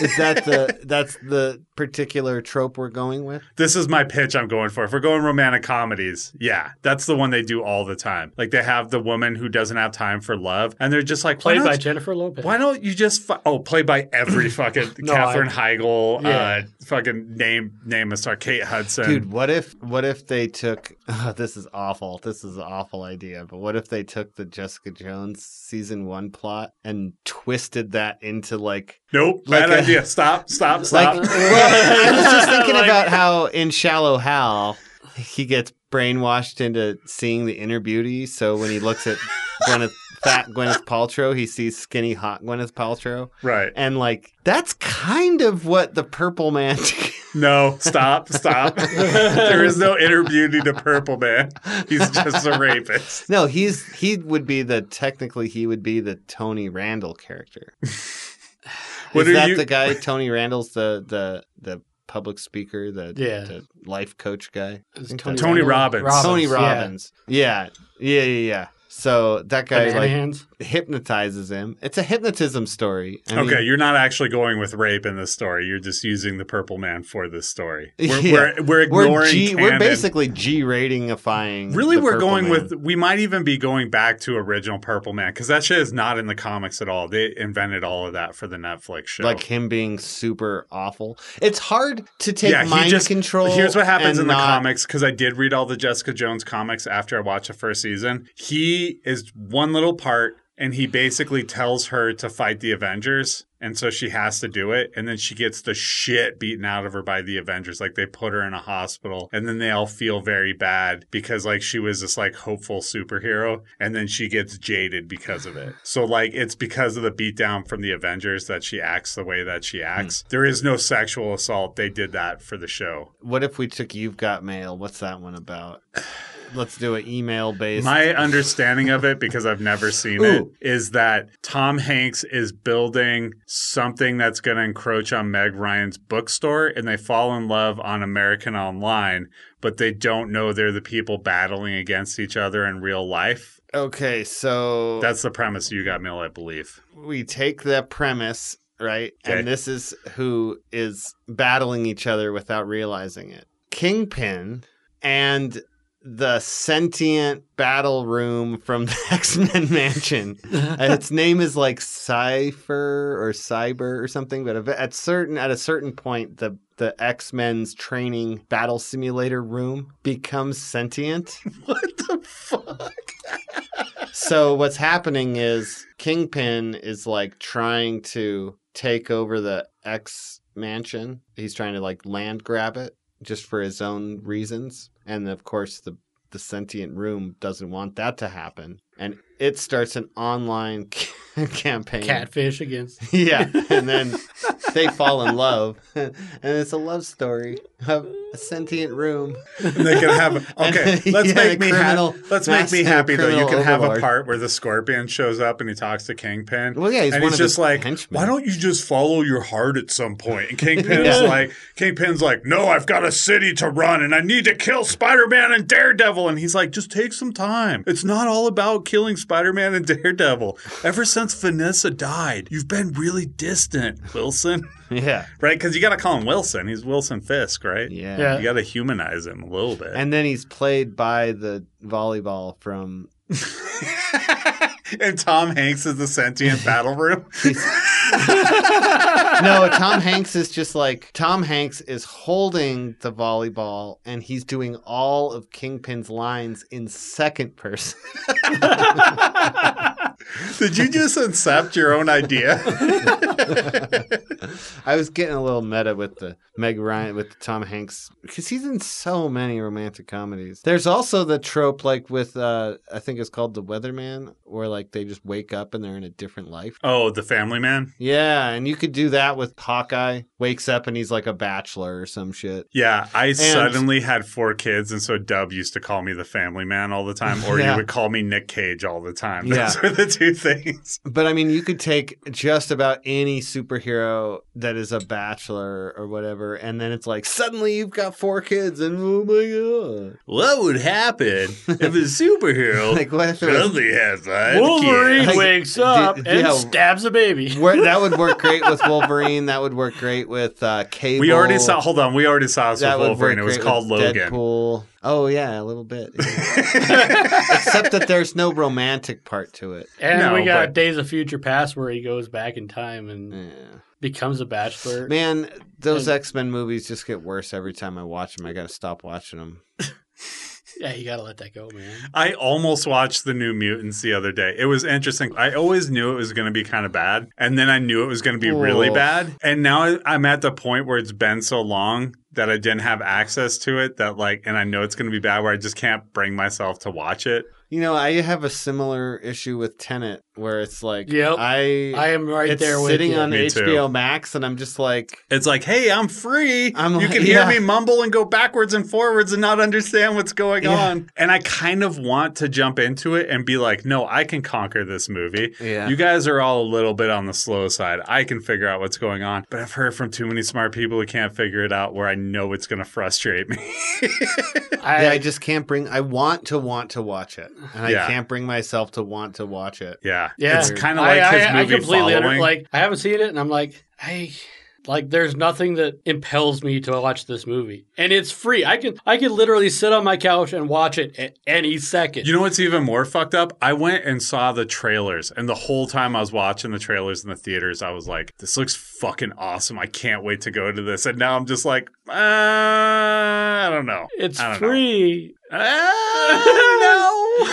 is that the that's the particular trope we're going with? This is my pitch I'm going for. If we're going romantic comedies, yeah, that's the one they do all the time. Like they have the woman who doesn't have time for love, and they're just like, why Played don't by Jennifer Lopez. Why don't you just fu- oh played by every fucking No, Katherine I- Heigl, Yeah. uh, fucking name name a star Kate Hudson. Dude, what if what if they took this is awful. This is an awful idea, but what if they took the Jessica Jones season 1 plot and twisted that into like nope, like bad a- idea. Stop, stop, like stop. well, I was just thinking Like- about how in Shallow Hal he gets brainwashed into seeing the inner beauty, so when he looks at Gwyneth fat Gwyneth Paltrow, he sees skinny hot Gwyneth Paltrow. right. And like that's kind of what the purple man No, stop, stop. there is no inner beauty to Purple Man. He's just a rapist. No, he's he would be the technically he would be the Tony Randall character. What Is that you- the guy? Tony Randall's the the the public speaker, the, Yeah. the life coach guy. I It's think Tony, Tony Randall- Robbins. Tony. Robbins. Yeah. yeah, yeah, yeah. So that guy like hands. Hypnotizes him. It's a hypnotism story. I mean, okay, you're not actually going with rape in this story. You're just using the Purple Man for this story. We're, Yeah. we're, we're ignoring we're G, we're basically G ratingifying. Really, we're going Man. with. We might even be going back to original Purple Man because that shit is not in the comics at all. They invented all of that for the Netflix show. like him being super awful. It's hard to take yeah, mind just control. Here's what happens in the not- comics because I did read all the Jessica Jones comics after I watched the first season. He is one little part, and he basically tells her to fight the Avengers. And so she has to do it. And then she gets the shit beaten out of her by the Avengers. Like they put her in a hospital and then they all feel very bad because like she was this like hopeful superhero. And then she gets jaded because of it. So like it's because of the beatdown from the Avengers that she acts the way that she hmm. acts. There is no sexual assault. They did that for the show. What if we took You've Got Mail? What's that one about? Let's do an email based. My understanding of it, because I've never seen Ooh. it, is that Tom Hanks is building something that's going to encroach on Meg Ryan's bookstore, and they fall in love on American Online, but they don't know they're the people battling against each other in real life. okay, so That's the premise you got, Mill, I believe. we take the premise, right? Okay. And this is who is battling each other without realizing it. Kingpin and the sentient battle room from the X-Men mansion. Uh, its name is like Cypher or Cyber or something, but at certain at a certain point the the X-Men's training battle simulator room becomes sentient. What the fuck? So what's happening is Kingpin is like trying to take over the X mansion. He's trying to like land grab it just for his own reasons. And of course the the sentient room doesn't want that to happen. And it starts an online campaign. Catfish against. Yeah. And then they fall in love. and it's a love story of a sentient room. And they can have okay. And- Let's yeah, make me criminal- happy. Let's make me happy though. You criminal can have a part where the Scorpion shows up and he talks to Kingpin. Well, yeah, he's and one he's of just like, henchmen. why don't you just follow your heart at some point? And Kingpin's Yeah. like, Kingpin's like, no, I've got a city to run and I need to kill Spider-Man and Daredevil. And he's like, just take some time. It's not all about killing Spider-Man and Daredevil. Ever since Vanessa died, you've been really distant, Wilson. Yeah. right? Because you got to call him Wilson. He's Wilson Fisk, right? Yeah. Yeah. You got to humanize him a little bit. And then he's played by the volleyball from. and Tom Hanks is the sentient battle room. No, Tom Hanks is just like Tom Hanks is holding the volleyball and he's doing all of Kingpin's lines in second person. Did you just accept your own idea? I was getting a little meta with the Meg Ryan with the Tom Hanks because he's in so many romantic comedies. There's also the trope like with uh I think it's called The Weatherman where like they just wake up and they're in a different life. oh, the Family Man. Yeah, and you could do that with Hawkeye. Wakes up and he's like a bachelor or some shit. Yeah, I suddenly had four kids, and so Dub used to call me the Family Man all the time, or Yeah. you would call me Nick Cage all the time. Yeah. Those are the two things. But I mean, you could take just about any superhero that is a bachelor or whatever, and then it's like suddenly you've got four kids, and oh my god! What would happen if a superhero Like, what if suddenly has five Wolverine Like, wakes up d- and yeah. stabs a baby. Where, that would work great with Wolverine. That would work great with uh, Cable. We already saw. Hold on, we already saw this That with would Wolverine. It was called Logan. Deadpool. Oh yeah, a little bit. Except that there's no romantic part to it. And No, we got but- Days of Future Past where he goes back in time and Yeah. becomes a bachelor. Man, those And- X Men movies just get worse every time I watch them. I got to stop watching them. Yeah, you gotta let that go, man. I almost watched the New Mutants the other day. It was interesting. I always knew it was going to be kind of bad, and then I knew it was going to be really Oh. bad. And now I- I'm at the point where it's been so long that I didn't have access to it that like, and I know it's going to be bad where I just can't bring myself to watch it. You know, I have a similar issue with Tenet, where it's like, Yep. I, I am right it's there with sitting you. on Me HBO too. Max, and I'm just like, It's like, hey, I'm free. I'm you like- can hear yeah. me mumble and go backwards and forwards and not understand what's going Yeah. on. And I kind of want to jump into it and be like, no, I can conquer this movie. Yeah. You guys are all a little bit on the slow side. I can figure out what's going on. But I've heard from too many smart people who can't figure it out where I know it's going to frustrate me. I, I just can't bring. I want to want to watch it. and I can't bring myself to want to watch it. Yeah, Yeah, it's kind of like I, his I, I completely under- like. I haven't seen it, and I'm like, I like. There's nothing that impels me to watch this movie, and it's free. I can I can literally sit on my couch and watch it at any second. You know what's even more fucked up? I went and saw the trailers, and the whole time I was watching the trailers in the theaters, I was like, "This looks fucking awesome! I can't wait to go to this." And now I'm just like, uh, I don't know. it's don't know. free. Uh, no.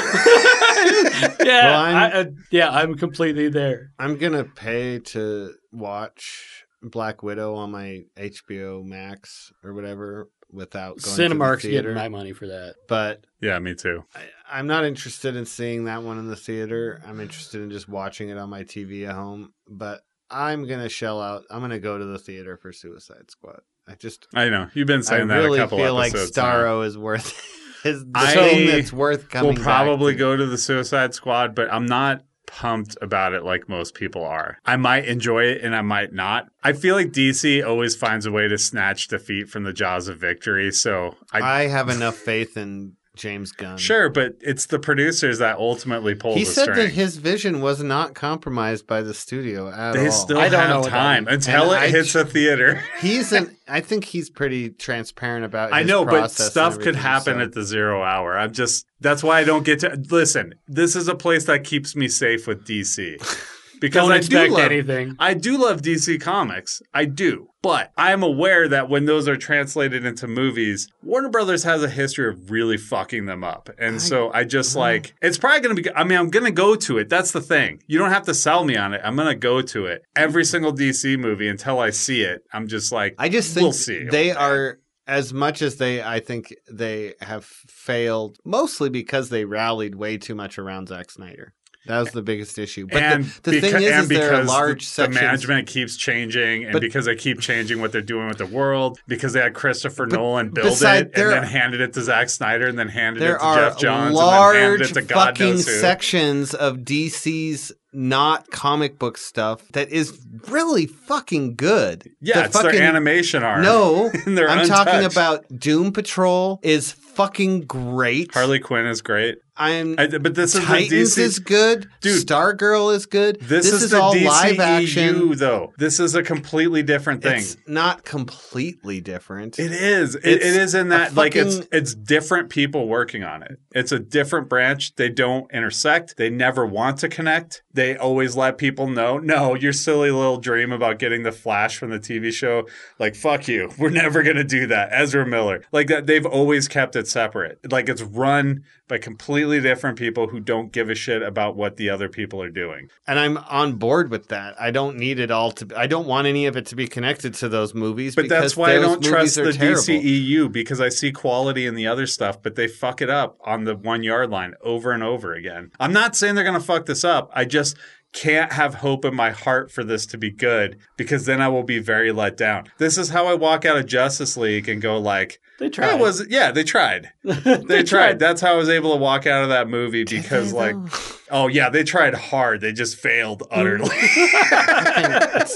yeah, Well, I'm- I, uh, yeah, I'm completely there. I'm gonna pay to watch Black Widow on my HBO Max or whatever without going to the theater. getting my money for that. but yeah, me too. I, I'm not interested in seeing that one in the theater. I'm interested in just watching it on my TV at home. But I'm gonna shell out. I'm gonna go to the theater for Suicide Squad. I just I know you've been I saying that really a couple feel like episodes. now. Is worth is the I thing that's worth coming. We'll probably back to. go to the Suicide Squad, but I'm not pumped about it like most people are. I might enjoy it and I might not. I feel like DC always finds a way to snatch defeat from the jaws of victory. So I, I have enough faith in James Gunn. sure, but it's the producers that ultimately pull He the said string. that his vision was not compromised by the studio at they all. still I don't know have what time means. until And it I hits tr- a theater. he's an. I think he's pretty transparent about. His I know, but process and stuff could happen so- at the zero hour. I'm just that's why I don't get to listen. This is a place that keeps me safe with DC because Don't I expect do love anything. I do love DC Comics. I do. But I'm aware that when those are translated into movies, Warner Brothers has a history of really fucking them up. And so I just like, it's probably going to be, I mean, I'm going to go to it. That's the thing. You don't have to sell me on it. I'm going to go to it. Every single DC movie until I see it. I'm just like, I just think We'll see they about are as much as they. I think they have failed mostly because they rallied way too much around Zack Snyder. That was the biggest issue. But and the, the beca- thing is, is there are because large the, the sections. management keeps changing, and But- because they keep changing what they're doing with the world, because they had Christopher Nolan build beside- it and then are- handed it to Zack Snyder and then handed it to Geoff Johns large and then handed it to God fucking knows who. sections of DC's not comic book stuff that is really fucking good. yeah, The it's fucking- their animation art. No, I'm talking about Doom Patrol is fucking great. Harley Quinn is great, I'm I, but this is Titans DC. is good. Dude. Stargirl is good. this, is, the all DCEU, live action. though. This is a completely different thing. It's not completely different. It is. It, It's in that like it's it's different people working on it. It's a different branch. They don't intersect. They never want to connect. They always let people know, no, your silly little dream about getting the Flash from the TV show, like fuck you. We're never gonna do that. Ezra Miller, like that. They've always kept it separate. Like it's run by completely different people who don't give a shit about what the other people are doing. and I'm on board with that. I don't need it all to. I don't want any of it to be connected to those movies. But that's why I don't trust the terrible. DCEU because I see quality in the other stuff, but they fuck it up on the one yard line over and over again. I'm not saying they're going to fuck this up. I just can't have hope in my heart for this to be good because then I will be very let down. This is how I walk out of Justice League and go like, They tried. that was yeah, they tried. They, tried. That's how I was able to walk out of that movie because they, like, though? oh yeah, they tried hard. They just failed mm. utterly.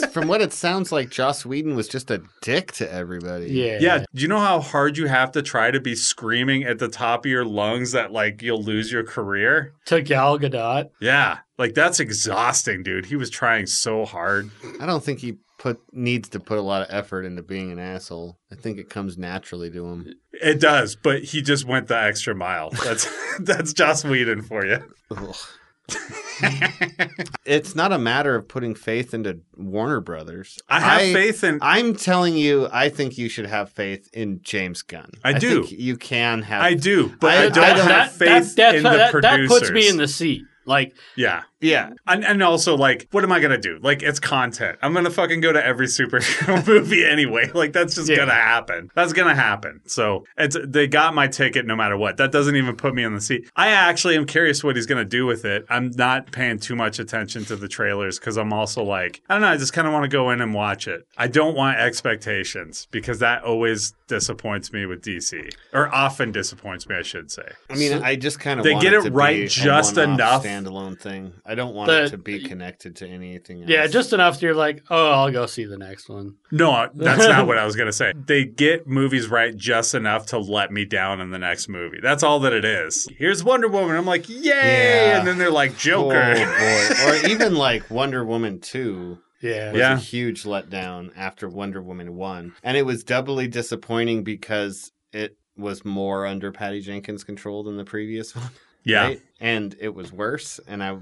From what it sounds like, Joss Whedon was just a dick to everybody. yeah. Yeah. Do you know how hard you have to try to be screaming at the top of your lungs that like you'll lose your career? To Gal Gadot. Yeah. Like that's exhausting, dude. He was trying so hard. I don't think he put needs to put a lot of effort into being an asshole. I think it comes naturally to him. It does, but he just went the extra mile. That's that's Joss Whedon for you. It's not a matter of putting faith into Warner Brothers. I have faith in I'm telling you, I think you should have faith in James Gunn. I do. think you can have. I do, but I- I, I don't don't- have faith that, in the that, producers. that puts me in the seat. Like, yeah. Yeah, And, and also, like, what am I gonna do? Like, it's content. I'm gonna fucking go to every superhero movie anyway. Like, that's just Yeah. gonna happen. That's gonna happen. So it's they got my ticket no matter what. That doesn't even put me in the seat. I actually am curious what he's gonna do with it. I'm not paying too much attention to the trailers because I'm also like, I don't know. I just kind of want to go in and watch it. I don't want expectations because that always disappoints me with DC, or often disappoints me, I should say. I mean, I just kind of They want get it it to right just enough. standalone thing. I don't want The- it to be connected to anything else. Yeah, just enough. So you're like, oh, I'll go see the next one. No, that's not what I was going to say. They get movies right just enough to let me down in the next movie. That's all that it is. Here's Wonder Woman. I'm like, yay! Yeah. And then they're like, Oh, Joker. boy. or even like Wonder Woman 2 Yeah. was Yeah. a huge letdown after Wonder Woman 1. And it was doubly disappointing because it was more under Patty Jenkins' control than the previous one. Yeah. right? And it was worse. And I,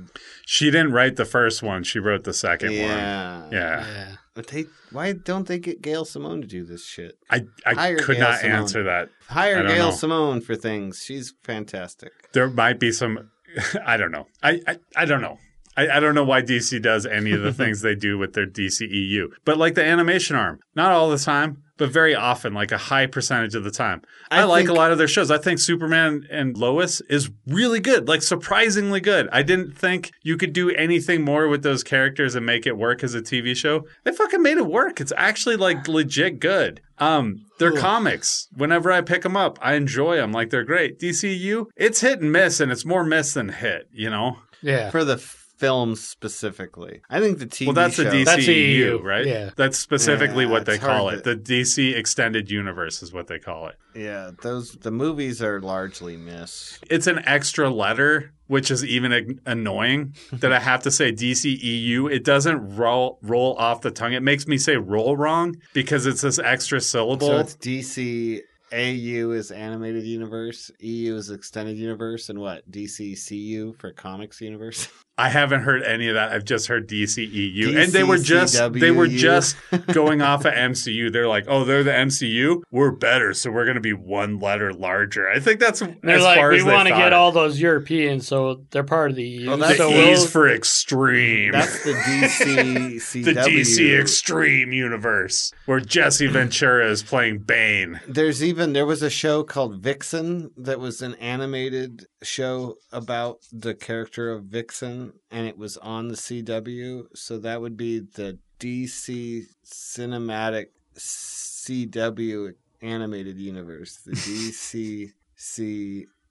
She didn't write the first one. She wrote the second one. yeah. Yeah. Yeah. But they, why don't they get Gail Simone to do this shit? I, I Hire could Gail not Simone. answer that. Hire Gail know. Simone for things. She's fantastic. There might be some. I don't know. I, I, I don't know. I, I don't know why DC does any of the things they do with their DCEU. But like the animation arm, not all the time, but very often, like a high percentage of the time. I, I like a lot of their shows. I think Superman and Lois is really good, like surprisingly good. I didn't think you could do anything more with those characters and make it work as a TV show. They fucking made it work. It's actually like legit good. Um, they're Cool. comics. Whenever I pick them up, I enjoy them. Like they're great. DCU, it's hit and miss, and it's more miss than hit. You know. Yeah. For the films specifically. I think the TV Well, that's the show, DCEU, That's EU, right? yeah. That's specifically Yeah, what they call it. to- The DC Extended Universe is what they call it. Yeah, those the movies are largely missed. It's an extra letter, which is even ag- annoying that I have to say DCEU. It doesn't roll roll off the tongue. It makes me say roll wrong because it's this extra syllable. So it's DC AU is animated universe, EU is extended universe, and what DCCU for comics universe. I haven't heard any of that. I've just heard DCEU, and they were just DCCWU. they were just going off of MCU. They're like, oh, they're the MCU. We're better, so we're going to be one letter larger. I think that's They're as like, far we as we want to get all those Europeans, so they're part of the EU. Well, oh, that's the so the E's we'll, for extreme. That's the DCCW. the DC Extreme universe where Jesse Ventura is playing Bane. There's even there was a show called Vixen that was an animated show about the character of Vixen, and it was on the CW. So that would be the DC Cinematic CW animated universe, the DCC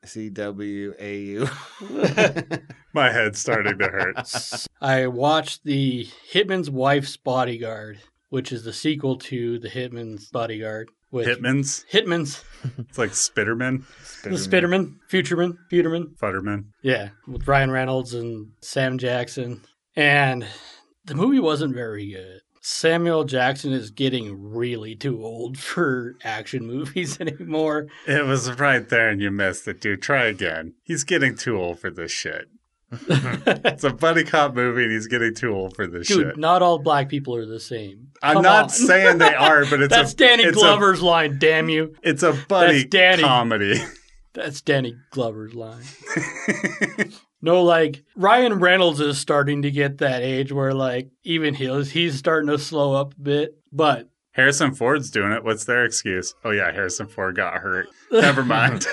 CW My head's starting to hurt. I watched the Hitman's Wife's Bodyguard, which is the sequel to the Hitman's Bodyguard. With Hitman's. Hitman's, It's like Spitterman, the Spitterman, Futureman, Futerman. Futterman. Yeah, with Ryan Reynolds and Sam Jackson. And the movie wasn't very good. Samuel Jackson is getting really too old for action movies anymore. It was right there and you missed it, dude. Try again. He's getting too old for this shit. It's a buddy cop movie and he's getting too old for this Dude, shit. not all black people are the same. I'm Come not on. saying they are, but it's That's a Danny it's a- Glover's line, damn you. it's a buddy That's Danny. comedy. That's Danny Glover's line. no, like Ryan Reynolds is starting to get that age where like even he's he's starting to slow up a bit. But Harrison Ford's doing it. What's their excuse? Oh yeah, Harrison Ford got hurt. Never mind.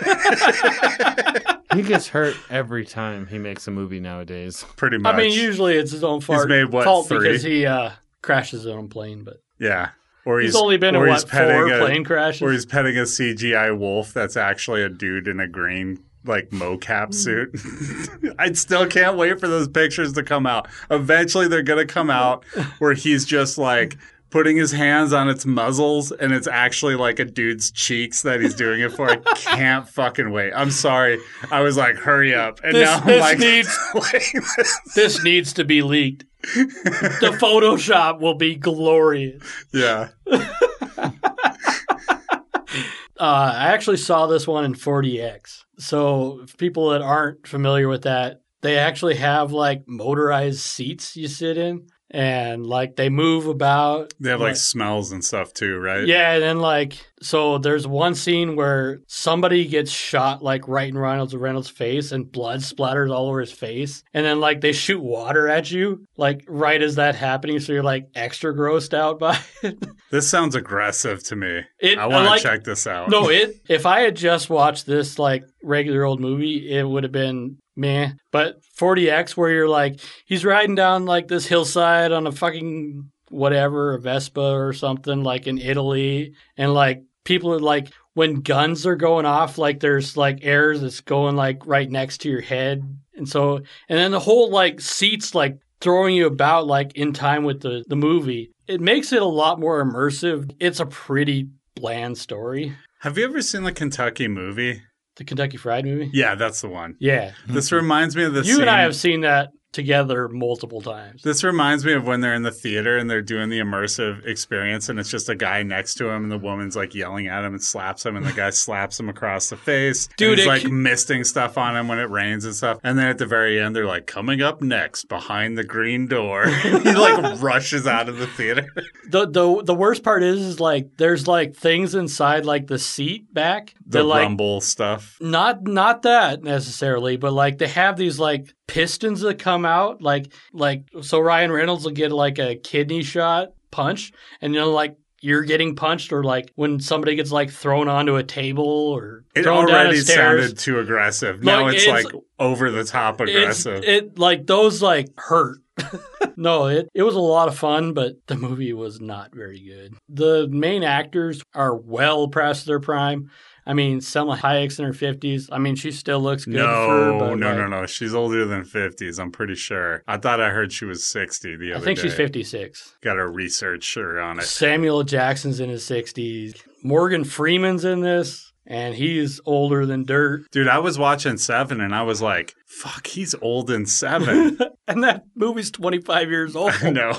He gets hurt every time he makes a movie nowadays. Pretty much. I mean, usually it's his own fault, made, what, fault three? because he uh, crashes his own plane. But yeah. Or he's, he's, only been in or what he's petting four a- plane crashes. Or he's petting a CGI wolf that's actually a dude in a green like Hmm. mocap suit. I still can't wait for those pictures to come out. Eventually they're gonna come out where he's just like putting his hands on its muzzles and it's actually like a dude's cheeks that he's doing it for. I can't fucking wait. I'm sorry. I was like, hurry up. And This- now I'm this like needs- this. this needs to be leaked. the Photoshop will be glorious. Yeah. Uh, I actually saw this one in 4DX. So, people that aren't familiar with that, they actually have like motorized seats you sit in and like they move about. They have like smells and stuff too, right? Yeah, and then like so there's one scene where somebody gets shot like right in Reynolds Reynolds' face and blood splatters all over his face. And then like they shoot water at you, like right as that happening, so you're like extra grossed out by it. This sounds aggressive to me. It- I want to like- check this out. No, it if I had just watched this like regular old movie, it would have been meh. But 4DX where you're like he's riding down like this hillside on a fucking whatever, a Vespa or something like in Italy and like people are like when guns are going off like there's like air that's going like right next to your head and so and then the whole like seats like throwing you about like in time with the the movie. It makes it a lot more immersive. It's a pretty bland story. Have you ever seen the Kentucky movie? The Kentucky Fried movie. Yeah, that's the one. Yeah, This reminds me of the you scene. and I have seen that together multiple times. This reminds me of when they're in the theater and they're doing the immersive experience, and it's just a guy next to him, and the woman's like yelling at him and slaps him, and the guy slaps him across the face. and Dude, he's like c- misting stuff on him when it rains and stuff. And then at the very end, they're like, "Coming up next, behind the green door." he like rushes out of the theater. The the the worst part is, is like there's like things inside like the seat back The that like rumble stuff. not not that necessarily, but like they have these like pistons that come out, like like so Ryan Reynolds will get like a kidney shot punch, and you know like you're getting punched, or like when somebody gets like thrown onto a table or It already sounded too aggressive. Now it's, it's- like over the top aggressive. it like those like hurt. no, it it was a lot of fun, but the movie was not very good. The main actors are well past their prime. I mean, Salma Hayek's in her fifties. I mean, she still looks good. no, for her, no, like, no, no. She's older than 50s, I'm pretty sure. I thought I heard she was 60 the other day. I think day. she's fifty six. Got to research her on it. Samuel Jackson's in his sixties. Morgan Freeman's in this, and he's older than dirt. Dude, I was watching Seven and I was like, fuck, he's old in Seven. and that movie's twenty five years old. no.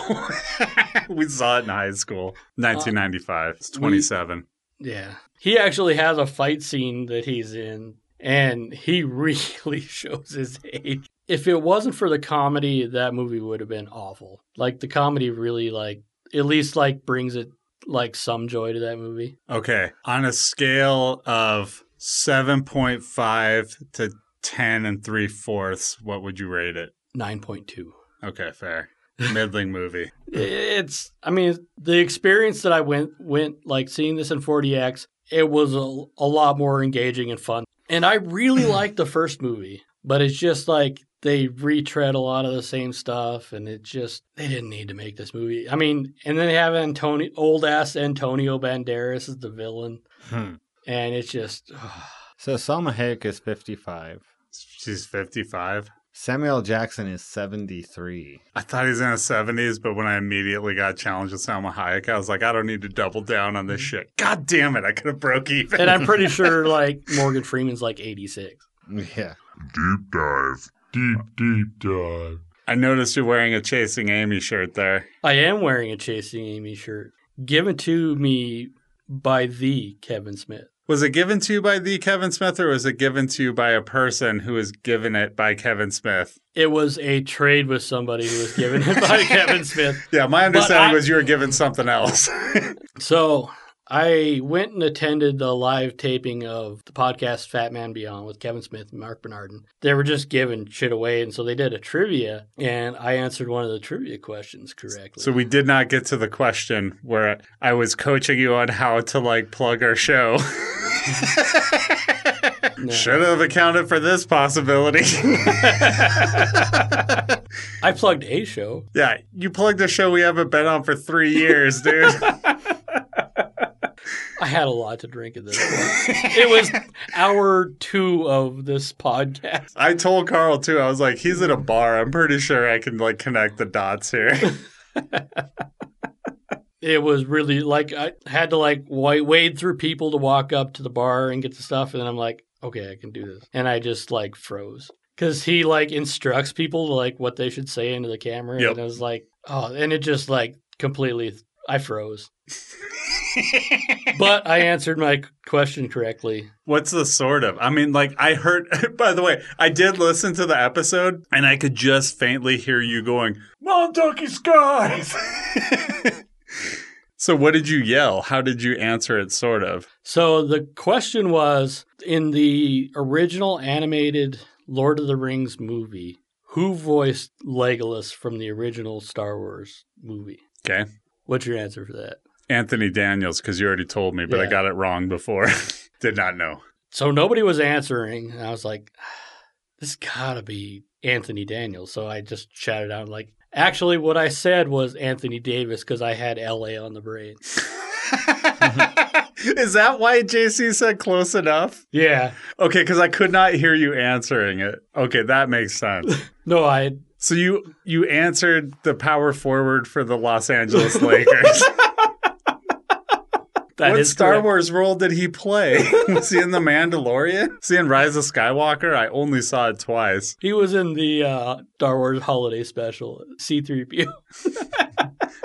we saw it in high school. Uh, 1995. It's 27. Yeah. He actually has a fight scene that he's in, and he really shows his age. If it wasn't for the comedy, that movie would have been awful. Like the comedy really like at least like brings it like some joy to that movie. Okay. On a scale of 7.5 to 10 and 3 fourths, what would you rate it? Nine point two. Okay, fair. Middling movie. It's I mean, the experience that I went went like seeing this in 4DX, it was a, a lot more engaging and fun. And I really liked the first movie, but it's just like they retread a lot of the same stuff and it just they didn't need to make this movie. I mean, and then they have Antonio old ass Antonio Banderas as the villain Hmm. and it's just So Salma Hayek is 55. She's 55. Samuel Jackson is 73. I thought he was in his 70s, but when I immediately got challenged with Salma Hayek, I was like, I don't need to double down on this mm-hmm. shit. God damn it, I could have broke even. and I'm pretty sure like Morgan Freeman's like 86. Yeah. Deep dive. Deep, deep dive. I noticed you're wearing a Chasing Amy shirt there. I am wearing a Chasing Amy shirt given to me by the Kevin Smith. Was it given to you by the Kevin Smith, or was it given to you by a person who was given it by Kevin Smith? It was a trade with somebody who was given it by Kevin Smith. Yeah, my understanding I- was you were given something else. So I went and attended the live taping of the podcast Fat Man Beyond with Kevin Smith and Marc Bernardin. They were just giving shit away, and so they did a trivia, and I answered one of the trivia questions correctly. so we did not get to the question where I was coaching you on how to like plug our show. No. Should have accounted for this possibility. I plugged a show. yeah, you plugged a show we haven't been on for three years, dude. I had a lot to drink at this point. it was hour two of this podcast. I told Carl too. I was like, he's at a bar. I'm pretty sure I can like connect the dots here. It was really like I had to like wade through people to walk up to the bar and get the stuff, and then I'm like, okay, I can do this, and I just like froze because he like instructs people like what they should say into the camera, Yep. and I was like, oh, and it just like completely, I froze. but I answered my question correctly. What's the sort of? I mean, like I heard. By the way, I did listen to the episode, and I could just faintly hear you going, "Montucky skies." so, what did you yell? How did you answer it? Sort of. So the question was in the original animated Lord of the Rings movie, who voiced Legolas from the original Star Wars movie? Okay, What's your answer for that? Anthony Daniels, because you already told me, but I got it wrong before. did not know. So nobody was answering. And I was like, this gotta be Anthony Daniels. So I just shouted out like, actually, what I said was Anthony Davis because I had LA on the brain. Is that why JC said close enough? Yeah. Okay, because I could not hear you answering it. Okay, that makes sense. No, I So you you answered the power forward for the Los Angeles Lakers. that what Star correct. Wars role did he play? Was he in The Mandalorian? He in Rise of Skywalker? I only saw it twice. He was in the uh, Star Wars holiday special, C3PO.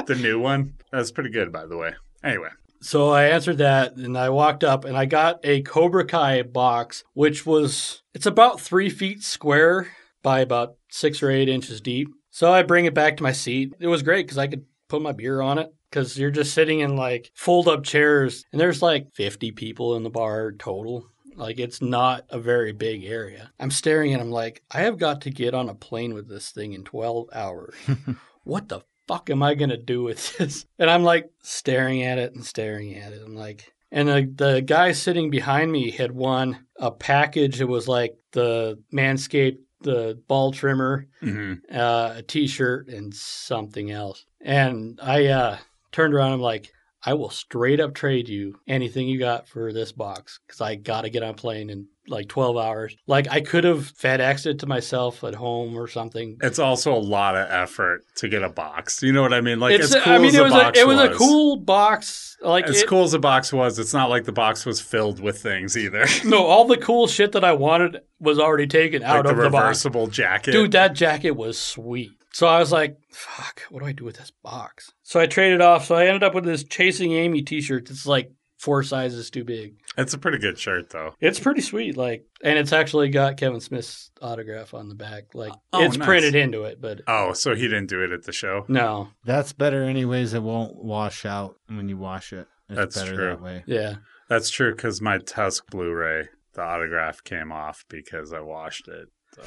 The new one? That's pretty good, by the way. Anyway. So I answered that and I walked up and I got a Cobra Kai box, which was, it's about three feet square by about six or eight inches deep. So I bring it back to my seat. It was great because I could put my beer on it because you're just sitting in like fold up chairs and there's like 50 people in the bar total. Like it's not a very big area. I'm staring at him like, I have got to get on a plane with this thing in 12 hours. what the fuck am I going to do with this? And I'm like staring at it and staring at it. I'm like, and the, the guy sitting behind me had won a package. It was like the Manscaped, the ball trimmer, hmm uh, a t-shirt and something else. And I uh, turned around. I'm like, I will straight up trade you anything you got for this box because I got to get on a plane in like 12 hours. Like I could have FedExed it to myself at home or something. It's also a lot of effort to get a box. You know what I mean? Like it's, as cool I mean, as it was box a, it was, a cool box. Like as it- cool as the box was, it's not like the box was filled with things either. no, all the cool shit that I wanted was already taken like out the of the box. reversible jacket. Dude, that jacket was sweet. So I was like, fuck, what do I do with this box? So I traded off. So I ended up with this Chasing Amy t shirt that's like four sizes too big. it's a pretty good shirt though. It's pretty sweet. Like, and it's actually got Kevin Smith's autograph on the back. Like, Oh, it's nice. printed into it, but Oh, so he didn't do it at the show. no. That's better, anyways. It won't wash out when you wash it. It's That's better true. that way. Yeah. That's true because my Tusk Blu-ray, the autograph came off because I washed it. So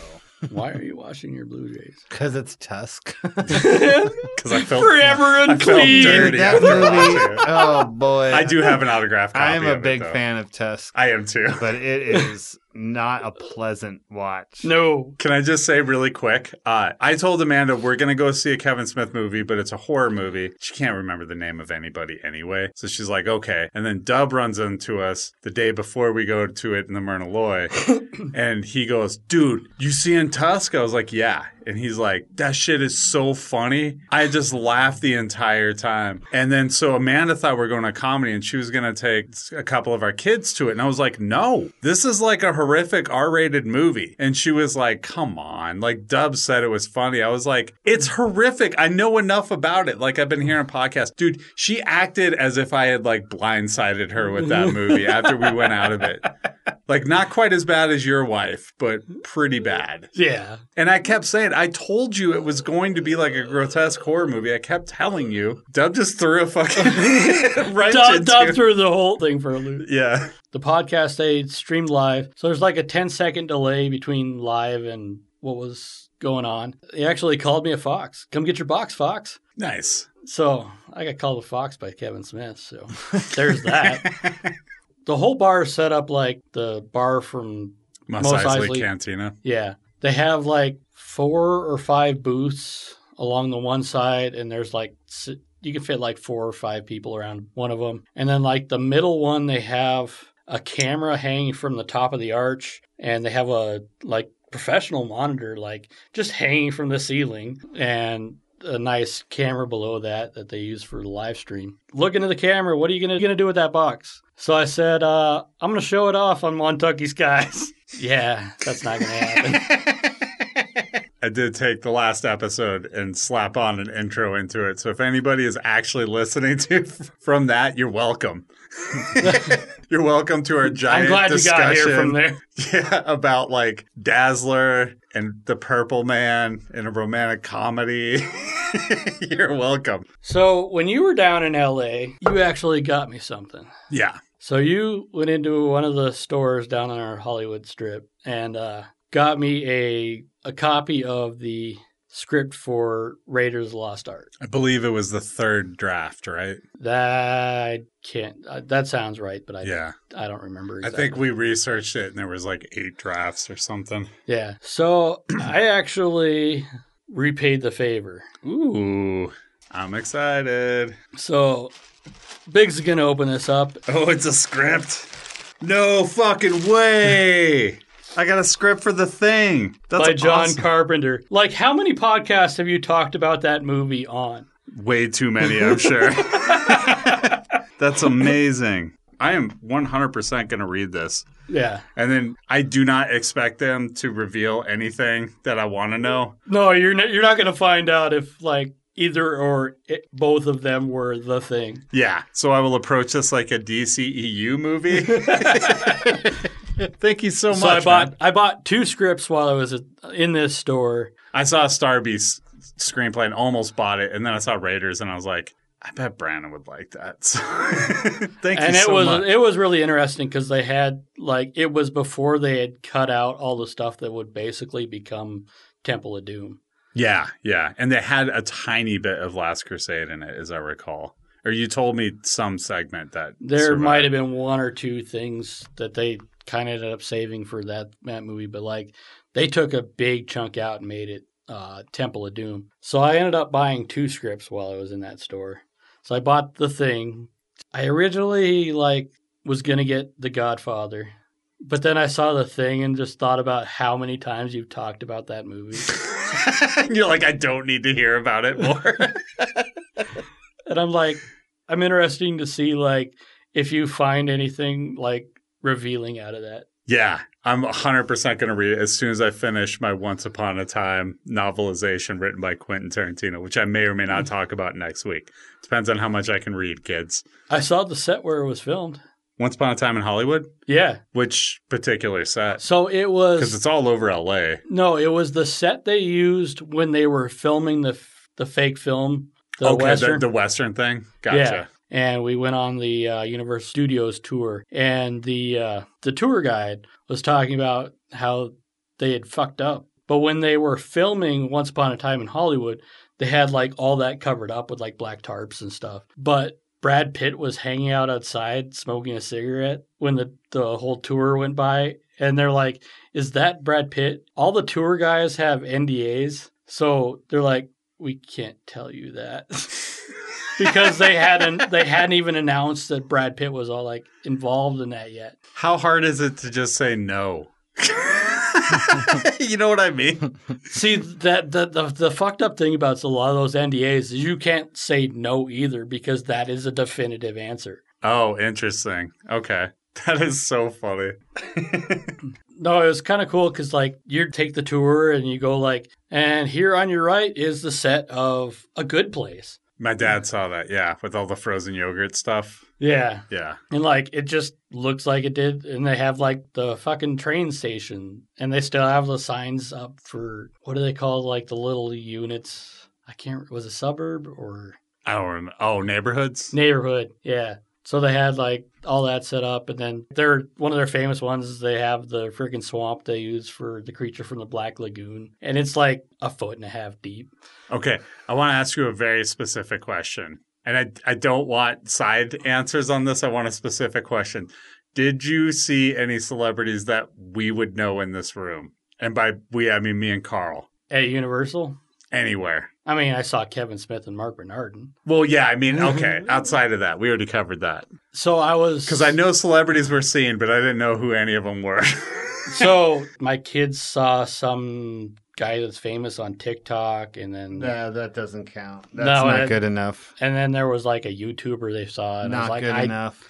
Why are you washing your Blue Jays? Because it's Tusk. because I felt Forever I felt unclean. dirty that after movie. it. Oh boy. I do have an autograph. Copy I am a of it, big though. fan of Tusk, I am too. but it is not a pleasant watch. No. Can I just say really quick? Uh, I told Amanda we're going to go see a Kevin Smith movie, but it's a horror movie. She can't remember the name of anybody anyway. So she's like, okay. And then Dub runs into us the day before we go to it in the Myrna Loy. and he goes, dude, you seeing Tusk? I was like, yeah. And he's like, that shit is so funny. I just laughed the entire time. And then so Amanda thought we are going to comedy and she was going to take a couple of our kids to it. And I was like, no, this is like a horrific R rated movie. And she was like, come on. Like Dub said it was funny. I was like, it's horrific. I know enough about it. Like I've been hearing podcasts. Dude, she acted as if I had like blindsided her with that movie after we went out of it. Like not quite as bad as your wife, but pretty mm-hmm. bad. Yeah. And I kept saying, I told you it was going to be like a grotesque horror movie. I kept telling you. Dub just threw a fucking wrench Dub, into Dub threw the whole thing for a loop. Yeah. The podcast they streamed live, so there's like a 10 second delay between live and what was going on. He actually called me a fox. Come get your box, fox. Nice. So I got called a fox by Kevin Smith. So there's that. the whole bar is set up like the bar from Mos Mos Eisley Eisley. Cantina. yeah. They have like four or five booths along the one side, and there's like you can fit like four or five people around one of them, and then like the middle one, they have a camera hanging from the top of the arch, and they have a like professional monitor like just hanging from the ceiling, and a nice camera below that that they use for the live stream. Look into the camera. What are you gonna gonna do with that box? So I said, uh, I'm gonna show it off on Montucky Skies. yeah, that's not gonna happen. I did take the last episode and slap on an intro into it. So if anybody is actually listening to from that, you're welcome. you're welcome to our giant I'm glad you got here discussion. from there. Yeah, about like Dazzler and the Purple Man in a romantic comedy. You're welcome. So when you were down in LA, you actually got me something. Yeah. So you went into one of the stores down on our Hollywood strip and uh, got me a a copy of the script for Raiders Lost Ark. I believe it was the third draft, right? That I can't. Uh, that sounds right, but I Yeah. I don't remember. I think we researched it and there was like eight drafts or something. Yeah. So I actually repaid the favor. Ooh. I'm excited. So, Big's gonna open this up. Oh, it's a script. No fucking way. I got a script for the thing. That's by John awesome. Carpenter. Like, how many podcasts have you talked about that movie on? Way too many, I'm sure. That's amazing. I am 100% going to read this. Yeah. And then I do not expect them to reveal anything that I want to know. No, you're not, you're not going to find out if like either or it, both of them were the thing. Yeah. So I will approach this like a DCEU movie. Thank you so much. I bought man. I bought two scripts while I was in this store. I saw Star Beast screenplay and almost bought it. And then I saw Raiders and I was like, I bet Brandon would like that. So thank and you it so was much. it was really interesting because they had like it was before they had cut out all the stuff that would basically become Temple of Doom. Yeah, yeah. And they had a tiny bit of Last Crusade in it, as I recall. Or you told me some segment that There survived. might have been one or two things that they kind of ended up saving for that that movie, but like they took a big chunk out and made it uh, Temple of Doom. So I ended up buying two scripts while I was in that store. So I bought the thing. I originally like was gonna get The Godfather, but then I saw the thing and just thought about how many times you've talked about that movie. You're like, I don't need to hear about it more. and I'm like, I'm interesting to see like if you find anything like revealing out of that. yeah, I'm 100% going to read it as soon as I finish my Once Upon a Time novelization written by Quentin Tarantino, which I may or may not hmm. talk about next week. Depends on how much I can read, kids. I saw the set where it was filmed. Once Upon a Time in Hollywood? Yeah. Which particular set? So it was Because it's all over LA. no, it was the set they used when they were filming the the fake film, the okay, western. The, the Western thing? Gotcha. Yeah. And we went on the uh, Universal Studios tour, and the uh, the tour guide was talking about how they had fucked up. But when they were filming Once Upon a Time in Hollywood, they had like all that covered up with like black tarps and stuff. But Brad Pitt was hanging out outside smoking a cigarette when the, the whole tour went by. And they're like, Is that Brad Pitt? All the tour guys have NDAs. So they're like, We can't tell you that. because they hadn't they hadn't even announced that Brad Pitt was all like involved in that yet. How hard is it to just say no? you know what I mean? See that the, the the fucked up thing about a lot of those NDAs is you can't say no either because that is a definitive answer. Oh, interesting. Okay. That is so funny. No, it was kind of cool because like you take the tour and you go like, and here on your right is the set of a good place. My dad saw that, yeah, with all the frozen yogurt stuff. Yeah, Yeah. and like it just looks like it did, and they have like the fucking train station, and they still have the signs up for what do they call like the little units? I can't. Was it suburb or I don't remember. Oh, neighborhoods? neighborhood? Yeah. So they had like all that set up, and then they're one of their famous ones is they have the freaking swamp they use for the creature from the Black Lagoon, and it's like a foot and a half deep. Okay. I want to ask you a very specific question. And I, I don't want side answers on this. I want a specific question. Did you see any celebrities that we would know in this room? And by we, I mean me and Carl. At Universal, Anywhere. I mean, I saw Kevin Smith and Marc Bernardin. Well, yeah, I mean, okay. Outside of that, we already covered that. So I was Because I know celebrities were seen, but I didn't know who any of them were. so my kids saw some guy that's famous on TikTok, and then Nah, that doesn't count. That's No, not it- good enough. and then there was like a YouTuber they saw, and I was Not like, good I, enough.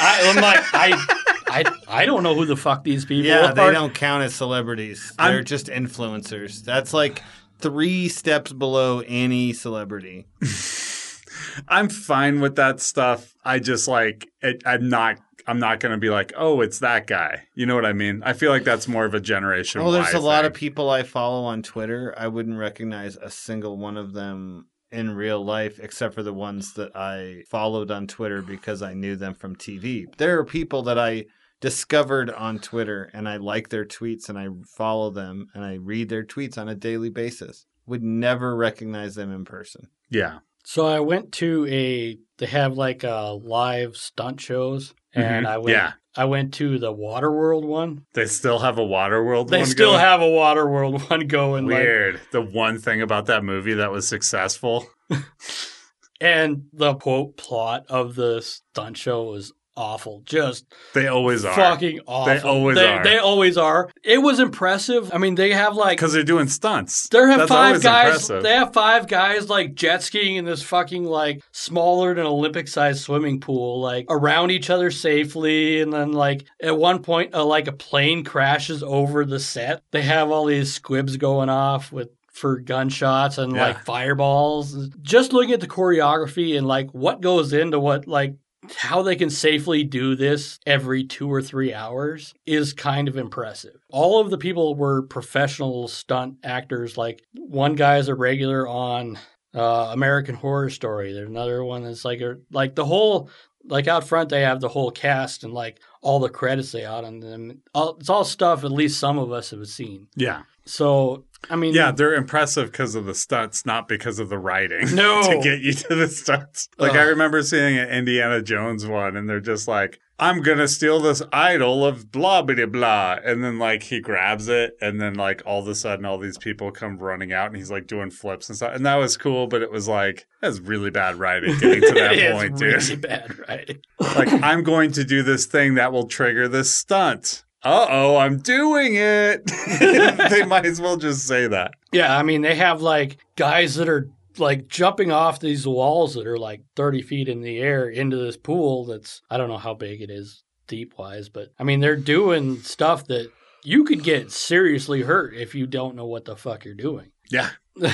I, I'm like, I, I, I don't know who the fuck these people Yeah, are. they don't count as celebrities. I'm- They're just influencers. That's like three steps below any celebrity. I'm fine with that stuff. I just like it, I'm not. I'm not going to be like, oh, it's that guy. You know what I mean? I feel like that's more of a generation. Oh, there's Y a lot of people I follow on Twitter. I wouldn't recognize a single one of them in real life, except for the ones that I followed on Twitter because I knew them from TV. There are people that I discovered on Twitter and I like their tweets and I follow them and I read their tweets on a daily basis. Would never recognize them in person. Yeah. So I went to a. They have like uh, live stunt shows, and Mhm. I went. Yeah. I went to the Waterworld one. They still have a Waterworld They still going? have a Waterworld one going. Like, Weird. the one thing about that movie that was successful. and the quote plot of the stunt show was awful. Just They always are. fucking awful. They always they, are. They always are. It was impressive. I mean, they have like Because they're doing stunts. They have That's five guys. impressive. They have five guys like jet skiing in this fucking like smaller than Olympic sized swimming pool, like around each other safely. And then like at one point, uh, like a plane crashes over the set. They have all these squibs going off with for gunshots and Yeah. like fireballs. Just looking at the choreography and like what goes into what like how they can safely do this every two or three hours is kind of impressive. All of the people were professional stunt actors. Like one guy is a regular on uh, American Horror Story. There's another one that's like a, like the whole like out front they have the whole cast and like all the credits they out on them. All, it's all stuff at least some of us have seen. yeah. So I mean, Yeah, they're impressive because of the stunts, not because of the writing. No. to get you to the stunts. Like I remember seeing an Indiana Jones one, and they're just like, "I'm gonna steal this idol of blah blah blah," and then like he grabs it, and then like all of a sudden, all these people come running out, and he's like doing flips and stuff, and that was cool. But it was like that's really bad writing getting to that point, dude. really bad writing. like I'm going to do this thing that will trigger this stunt. Uh oh, I'm doing it. they might as well just say that. Yeah, I mean they have like guys that are like jumping off these walls that are like 30 feet in the air into this pool that's I don't know how big it is deep wise, but I mean they're doing stuff that you could get seriously hurt if you don't know what the fuck you're doing. Yeah.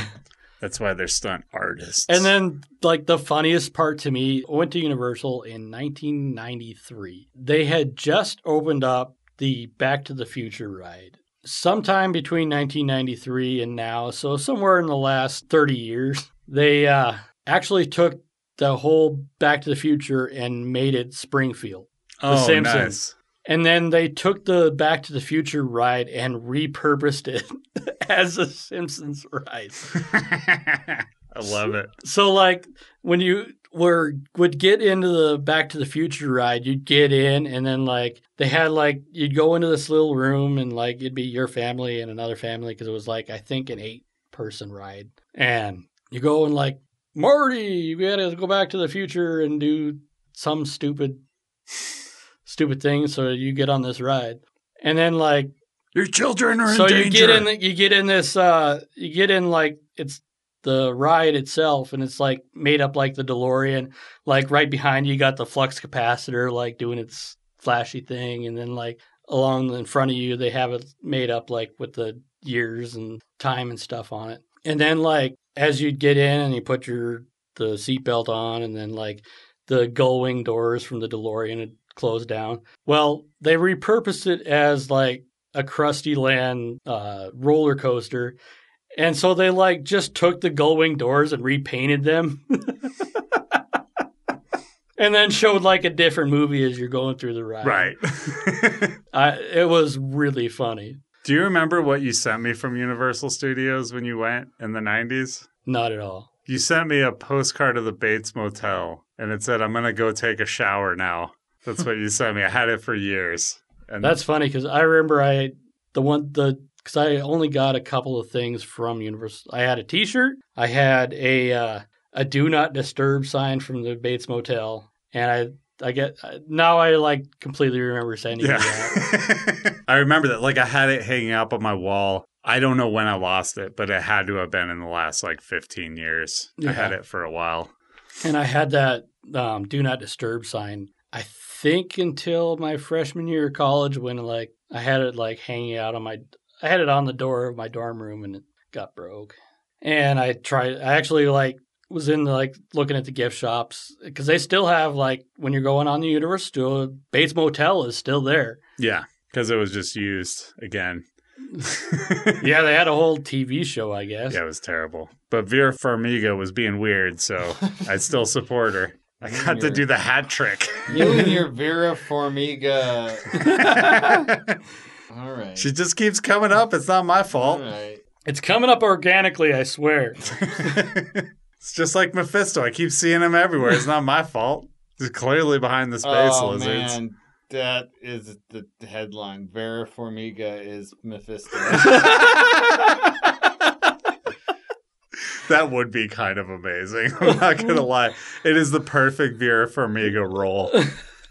That's why they're stunt artists. And then, like, the funniest part to me, I went to Universal in 1993. They had just opened up the Back to the Future ride sometime between 1993 and now. So, somewhere in the last 30 years, they uh, actually took the whole Back to the Future and made it Springfield. oh, Simpsons. nice. And then they took the Back to the Future ride and repurposed it as a Simpsons ride. I love it. So like when you were would get into the Back to the Future ride, you'd get in and then like they had like you'd go into this little room and like it'd be your family and another family because it was like I think an eight person ride and you go and like Marty, you gotta go back to the future and do some stupid stupid thing so you get on this ride and then like Your children are so in you danger. get in you get in this uh you get in like it's the ride itself and it's like made up like the DeLorean like right behind you, you got the flux capacitor like doing its flashy thing and then like along in front of you they have it made up like with the years and time and stuff on it and then like as you get in and you put your the seatbelt on and then like the gull wing doors from the DeLorean had closed down well they repurposed it as like a Krustyland uh, roller coaster. And so they like just took the gull wing doors and repainted them. and then showed like a different movie as you're going through the ride. right. I, it was really funny. Do you remember what you sent me from Universal Studios when you went in the 90s? Not at all. You sent me a postcard of the Bates Motel and it said, I'm going to go take a shower now. That's what you sent me. I had it for years. And That's funny because I remember I the one the because I only got a couple of things from Universal. I had a T-shirt. I had a uh, a Do Not Disturb sign from the Bates Motel, and I I get now I like completely remember sending you that. Yeah. I remember that. Like I had it hanging up on my wall. I don't know when I lost it, but it had to have been in the last like 15 years. I had it for a while. And I had that um, do not disturb sign. I think until my freshman year of college when like I had it like hanging out on my I had it on the door of my dorm room and it got broke. And I tried I actually like was in the, like looking at the gift shops because they still have like when you're going on the Universal Bates Motel is still there. Yeah, because it was just used again. Yeah, they had a whole TV show, I guess. Yeah, it was terrible. But Vera Farmiga was being weird, so I still support her. I got to do the hat trick. You and your Vera Farmiga. All right. she just keeps coming up. It's not my fault. right. It's coming up organically, I swear. it's just like Mephisto. I keep seeing him everywhere. It's not my fault. He's clearly behind the space oh lizards. man, That is the headline. Vera Farmiga is Mephisto. That would be kind of amazing. I'm not gonna lie. It is the perfect Vera Farmiga role.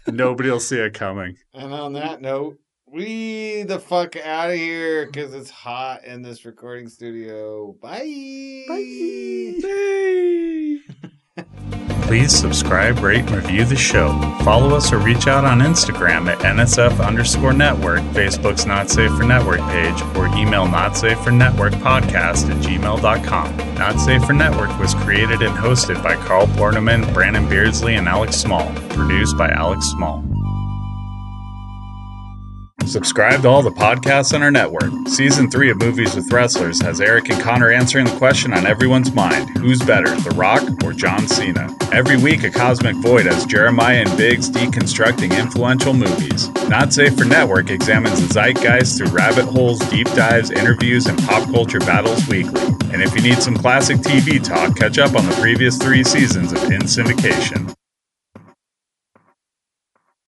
Nobody will see it coming. and on that note, we the fuck out of here because it's hot in this recording studio. Bye. Bye. Bye. Please subscribe, rate, and review the show. Follow us or reach out on Instagram at NSF underscore network, Facebook's Not Safe for Network page, or email not safe for network podcast at gmail.com. Not Safe for Network was created and hosted by Carl Borneman, Brandon Beardsley, and Alex Small. Produced by Alex Small. Subscribe to all the podcasts on our network. Season 3 of Movies with Wrestlers has Eric and Connor answering the question on everyone's mind who's better, The Rock or John Cena? Every week, a Cosmic Void has Jeremiah and Biggs deconstructing influential movies. Not Safe for Network examines the zeitgeist through rabbit holes, deep dives, interviews, and pop culture battles weekly. And if you need some classic TV talk, catch up on the previous three seasons of In Syndication.